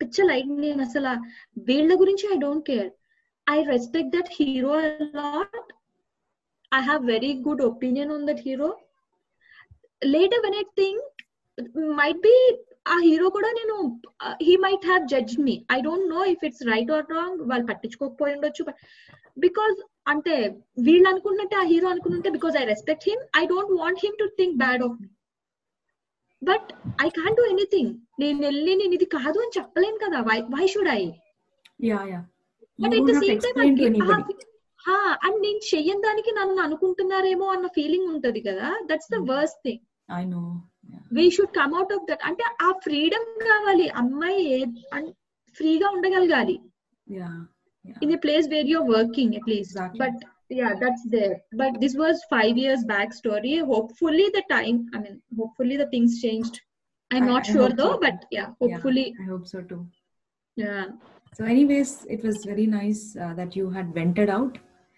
picture like like asala అసలు gurinchi i don't care i respect that hero a lot i have very good opinion on that hero later when I think might be ఆ hero కూడా నేను he might have judge me I don't know if it's right or wrong వాళ్ళు పట్టించుకోకపోయి ఉండొచ్చు. Because అంటే వీళ్ళు అనుకున్నట్టే ఆ హీరో అనుకుంటుంటే because I respect him I don't want him to think bad of me but I can do anything నేను వెళ్ళి నేను ఇది కాదు అని చెప్పలేను కదా. Why why should I Yeah, yeah. You but at don't the have to same time explain to anybody. అండ్ నేను చెయ్యని దానికి నన్ను అనుకుంటున్నారేమో అన్న ఫీలింగ్ ఉంటది కదా. That's the Hmm. Worst thing I know. Yeah. We should come out of that అంటే ఆ ఫ్రీడమ్ కావాలి అమ్మాయి ఫ్రీగా ఉండగలగాలి Yeah. Yeah. in a place where you're working at least Exactly. but yeah that's there but this was five years back story hopefully the time i mean hopefully the things changed i'm I- not I sure hope though so. but yeah hopefully I hope so too. yeah So, anyways, it was very nice uh, that you had vented out.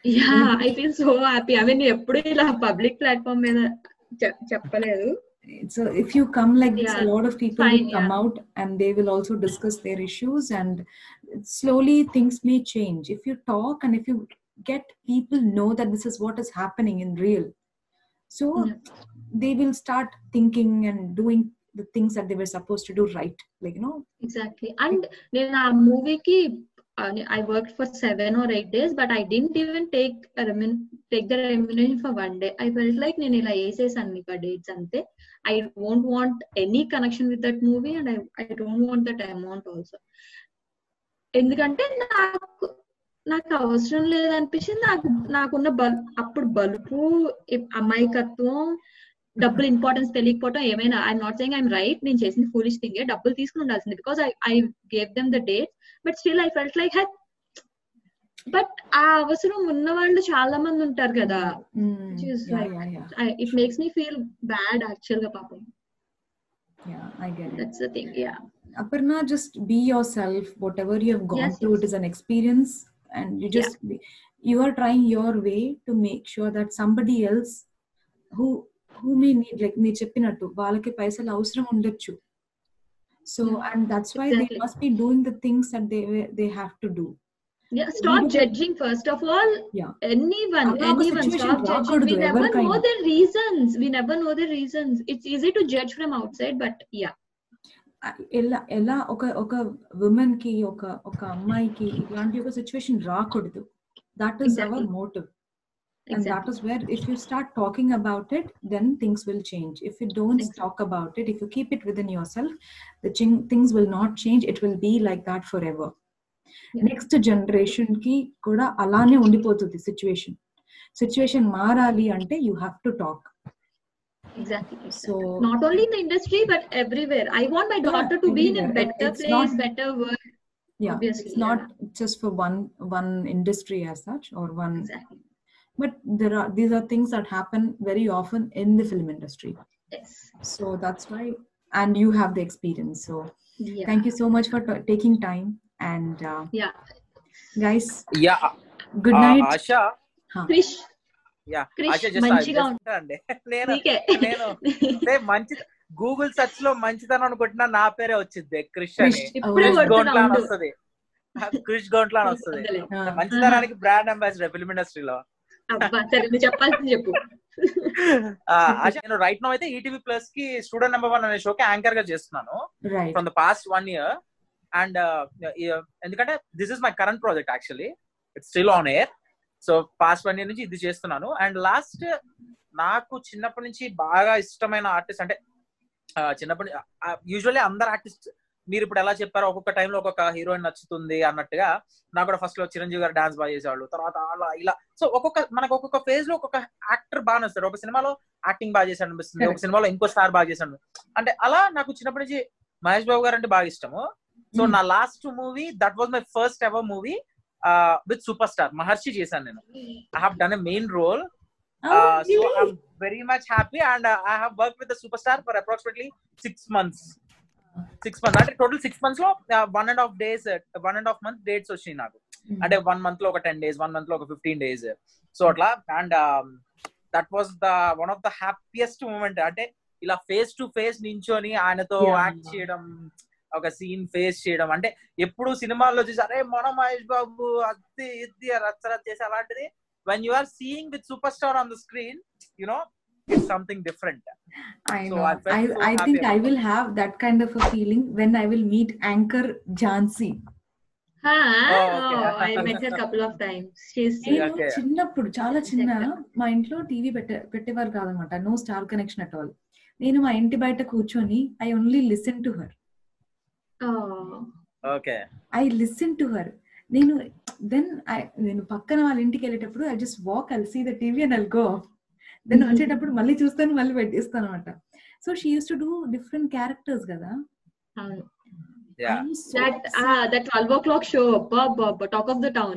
yeah i feel so happy i mean ఎప్పుడు ఇలా public platform మీద చె- చెప్పలేదు So, if you come like this, a Yeah. lot of people Fine, will come yeah. out and they will also discuss their issues, and slowly things may change. If you talk and if you get people know that this is what is happening in real, so Yeah. they will start thinking and doing the things that they were supposed to do right. Like, you know, exactly and నేను ఆ మూవీకి I work for seven or eight days but I didn't even take take the remuneration for one day I felt like నేను ఇలా వేసేసాను మీకు ఆ dates అంతే. I don't want any connection with that movie and I I don't want that amount also ఎందుకంటే నాకు నాకు అవసరం లేదనిపించింది. నాకు నాకున్న బల్ అప్పుడు బలుపు అమాయకత్వం డబ్బులు ఇంపార్టెన్స్ తెలియకపోవడం ఏమైనా I'm not saying I'm right నేను చేసిన ఫూలిష్ థింగ్ డబ్బులు తీసుకుని ఉండాల్సింది because I I gave them the date But still I felt like heck but ఆ అవసరం ఉన్న వాళ్ళు చాలా మంది ఉంటారు కదా mm, Which is yeah, like- yeah, yeah, it makes me feel bad actual గా పాపం yeah, I get it. That's the thing yeah Aparna, just be yourself. Whatever you have gone Yes, through, yes. it is an experience, and you just be, you are trying your way to make sure that somebody else who who may need like మీరు చెప్పినట్టు వాళ్ళకి పైసలు అవసరం ఉండొచ్చు So Yeah. And that's why they Exactly. Must be doing the things that they they have to do Yeah, stop Leave it- judging first of all. Yeah. Anyone, అలా ఒక anyone, situation stop judging. We రాకూడదు never know ఎవరికైనా. their reasons. We never know their reasons. It's easy to judge from outside, but yeah, ఎలా ఎలా ఒక ఒక women కి ఒక ఒక అమ్మాయికి ఇలాంటి ఒక సిచ్యువేషన్ రాకూడదు that is hour Exactly. Motive and that exactly. is where if you start talking about it then things will change if you don't Exactly. talk about it if you keep it within yourself the ching- things will not change it will be like that forever Yeah. Next generation కి కూడా అలానే ఉండిపోతుంది situation situation మారాలి అంటే you have to talk Exactly. exactly. So Not only in the industry, but everywhere. I want my Yeah, daughter to be in a everywhere. It- better it's place, not- better world. yeah, obviously, it's not just for one one industry as such or one Exactly. but there are these are things that happen very often in the film industry. Yes. So that's why and you have the experience. So Yeah. thank you so much for t- taking time and uh, Yeah. guys yeah good night Asha Krish, yeah Krish, Asha just మంచిగా అండి నేను నీకే. నేను అంటే మంచి Google search లో మంచితనం అనుకుంటున్నా నా పేరే వచ్చింది క్రిష్ అని Krish. ఇప్పుడే Oh, క్రిష్ కొడుతున్నా గోంట్లా అని ఉండు. వస్తుంది క్రిష్ గోంట్లా అని వస్తుంది వద్దులే. uh, మంచితనానికి బ్రాండ్ అంబాసిడర్ ఫిల్మ్ ఇండస్ట్రీలో అబ్బా సరే నువ్వు చెప్పాల్సింది చెప్పు. ఆశ నేను రైట్ నో అయితే ఈటీవీ ప్లస్కి స్టూడెంట్ నెంబర్ వన్ అనే షోకి యాంకర్గా చేస్తున్నాను. From the past one year and ఎందుకంటే this is my current project actually it's still on air so past one year నుంచి ఇది చేస్తున్నాను. అండ్ లాస్ట్ నాకు చిన్నప్పటి నుంచి బాగా ఇష్టమైన ఆర్టిస్ట్ అంటే చిన్నప్పటి యూజువల్లీ అందరు ఆర్టిస్ట్ మీరు ఇప్పుడు ఎలా చెప్పారో ఒక్కొక్క టైంలో ఒక్కొక్క హీరోయిన్ నచ్చుతుంది అన్నట్టుగా నాకు కూడా ఫస్ట్లో చిరంజీవి గారు డాన్స్ బాగా చేసేవాళ్ళు. తర్వాత అలా ఇలా. సో ఒక్కొక్క మనకు ఒక్కొక్క ఫేజ్లో ఒక్కొక్క యాక్టర్ బాగా నచ్చుతాడు. ఒక సినిమాలో యాక్టింగ్ బాగా చేశాడు అనిపిస్తుంది. ఒక. సినిమాలో ఇంకో స్టార్ బాగా చేశాడు. అంటే అలా నాకు చిన్నప్పటి నుంచి మహేష్ బాబు గారు అంటే బాగా ఇష్టము. So Hmm. నా last movie that was my first ever movie with superstar Maharshi చేశాను నేను. I have done a main role so? I'm very much happy and I have work with superstar for approximately six months six months అంటే total six మంత్స్లో one and half days one and half month dates వచ్చినాయి నాకు. అంటే one మంత్లో ఒక ten days one మంత్లో ఒక fifteen days so అట్లా and that was the one of the happiest moment అంటే ఇలా ఫేస్ టు ఫేస్ నించొని ఆయనతో. యాక్ట్ చేయడం ఒక సీన్ ఫేస్ చేయడం. అంటే ఎప్పుడు సినిమాల్లో చూసి అరే మన మహేష్ బాబు అది ఇది రచ్చరచ్చ చేసి అలాంటిది. When you are seeing with superstar on the screen you No it's something different I So know. I felt I, so I happy think I about will have that kind of a feeling when I will meet anchor Jhansi. Huh? Oh, okay. Oh, I met her a couple of times. She's Yeah, నేను okay. చిన్నప్పుడు చాలా చిన్న Exactly. మా ఇంట్లో TV పెట్టే పెట్టేవారు కాదనమాట no star connection at all నేను మా ఇంటి బయట కూర్చొని I only listen to her oh. Okay I listen to her నేను దెన్ నేను పక్కన వాళ్ళ ఇంటికి వెళ్ళేటప్పుడు I just walk I see the TV and I'll go then Mhm. వచ్చేటప్పుడు మళ్ళీ చూస్తాను మళ్ళీ పెట్టేస్తాను అనమాట so she use to do different characters కదా అవును. Yeah I was so That obsessed. ah, that 12 o'clock show, Bob, Bob, talk of the town.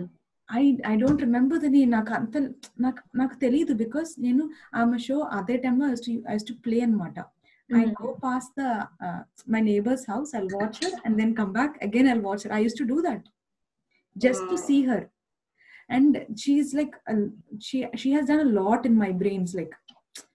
I I don't remember దని నాకు అంత నాకు నాకు తెలియదు బికాస్ నేను ఆమె షో అదే టైంలో ఐ టు ప్లే అనమాట I Mm. Go pass the my neighbours house I watch her and then come back again I watch her I use to do that just to Wow. See her and she's like she she has done a lot in my brains like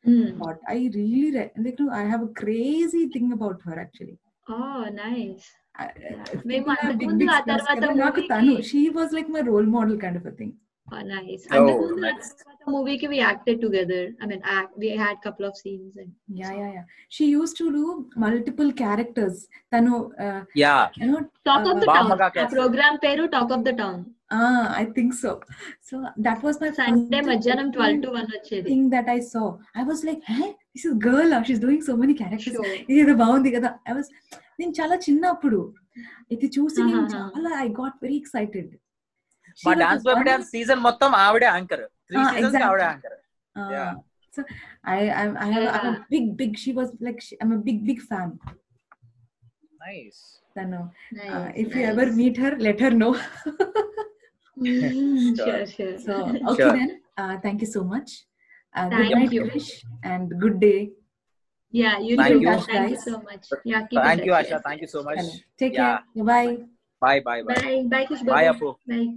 mm. I really like no, i have a crazy thing about her actually oh nice I, yeah. I, I, I, I, I, I, she was like my role model kind of a thing Oh, nice. Oh, అంతకు ముందు ఆ nice. తర్వాత మూవీకి we acted together. I mean, act, we had couple of scenes and yeah yeah yeah she used to do multiple characters tanu uh, yeah you know Talk of the Uh, Town. బామ్మగా ఆ cast. Programme పేరు talk of the town ah i think so so that was my Sunday first మధ్యాహ్నం twelve to one వచ్చేది thing that i saw i was like hey this is girl ah, she's doing so many characters Show. [laughs] ఇది బాగుంది కదా I was నేను చాలా చిన్నప్పుడు ఇది చూసి నేను ఆహాహా. చాలా ఐ గాట్ వెరీ ఎక్సైటెడ్ మా డాన్స్ బేబీ డాన్స్ సీజన్ మొత్తం ఆవిడే anchor three Ah, seasons exactly. ఆవిడే anchor Yeah. So I I I have I Yeah. Big big she was like I'm big big fan nice తను Nice, if you nice. Ever meet her let her know Mm, [laughs] Sure. sure, sure. So [laughs] okay Sure. Then thank you so much good Thank night you. Krish and good day Yeah, you Thank too. you. Thank you Guys. so much. Yeah, keep in thank you touch. Asha thank you so much take Yeah. Care bye bye bye bye Bye. Bye, Kush bye Babu. Appu Bye.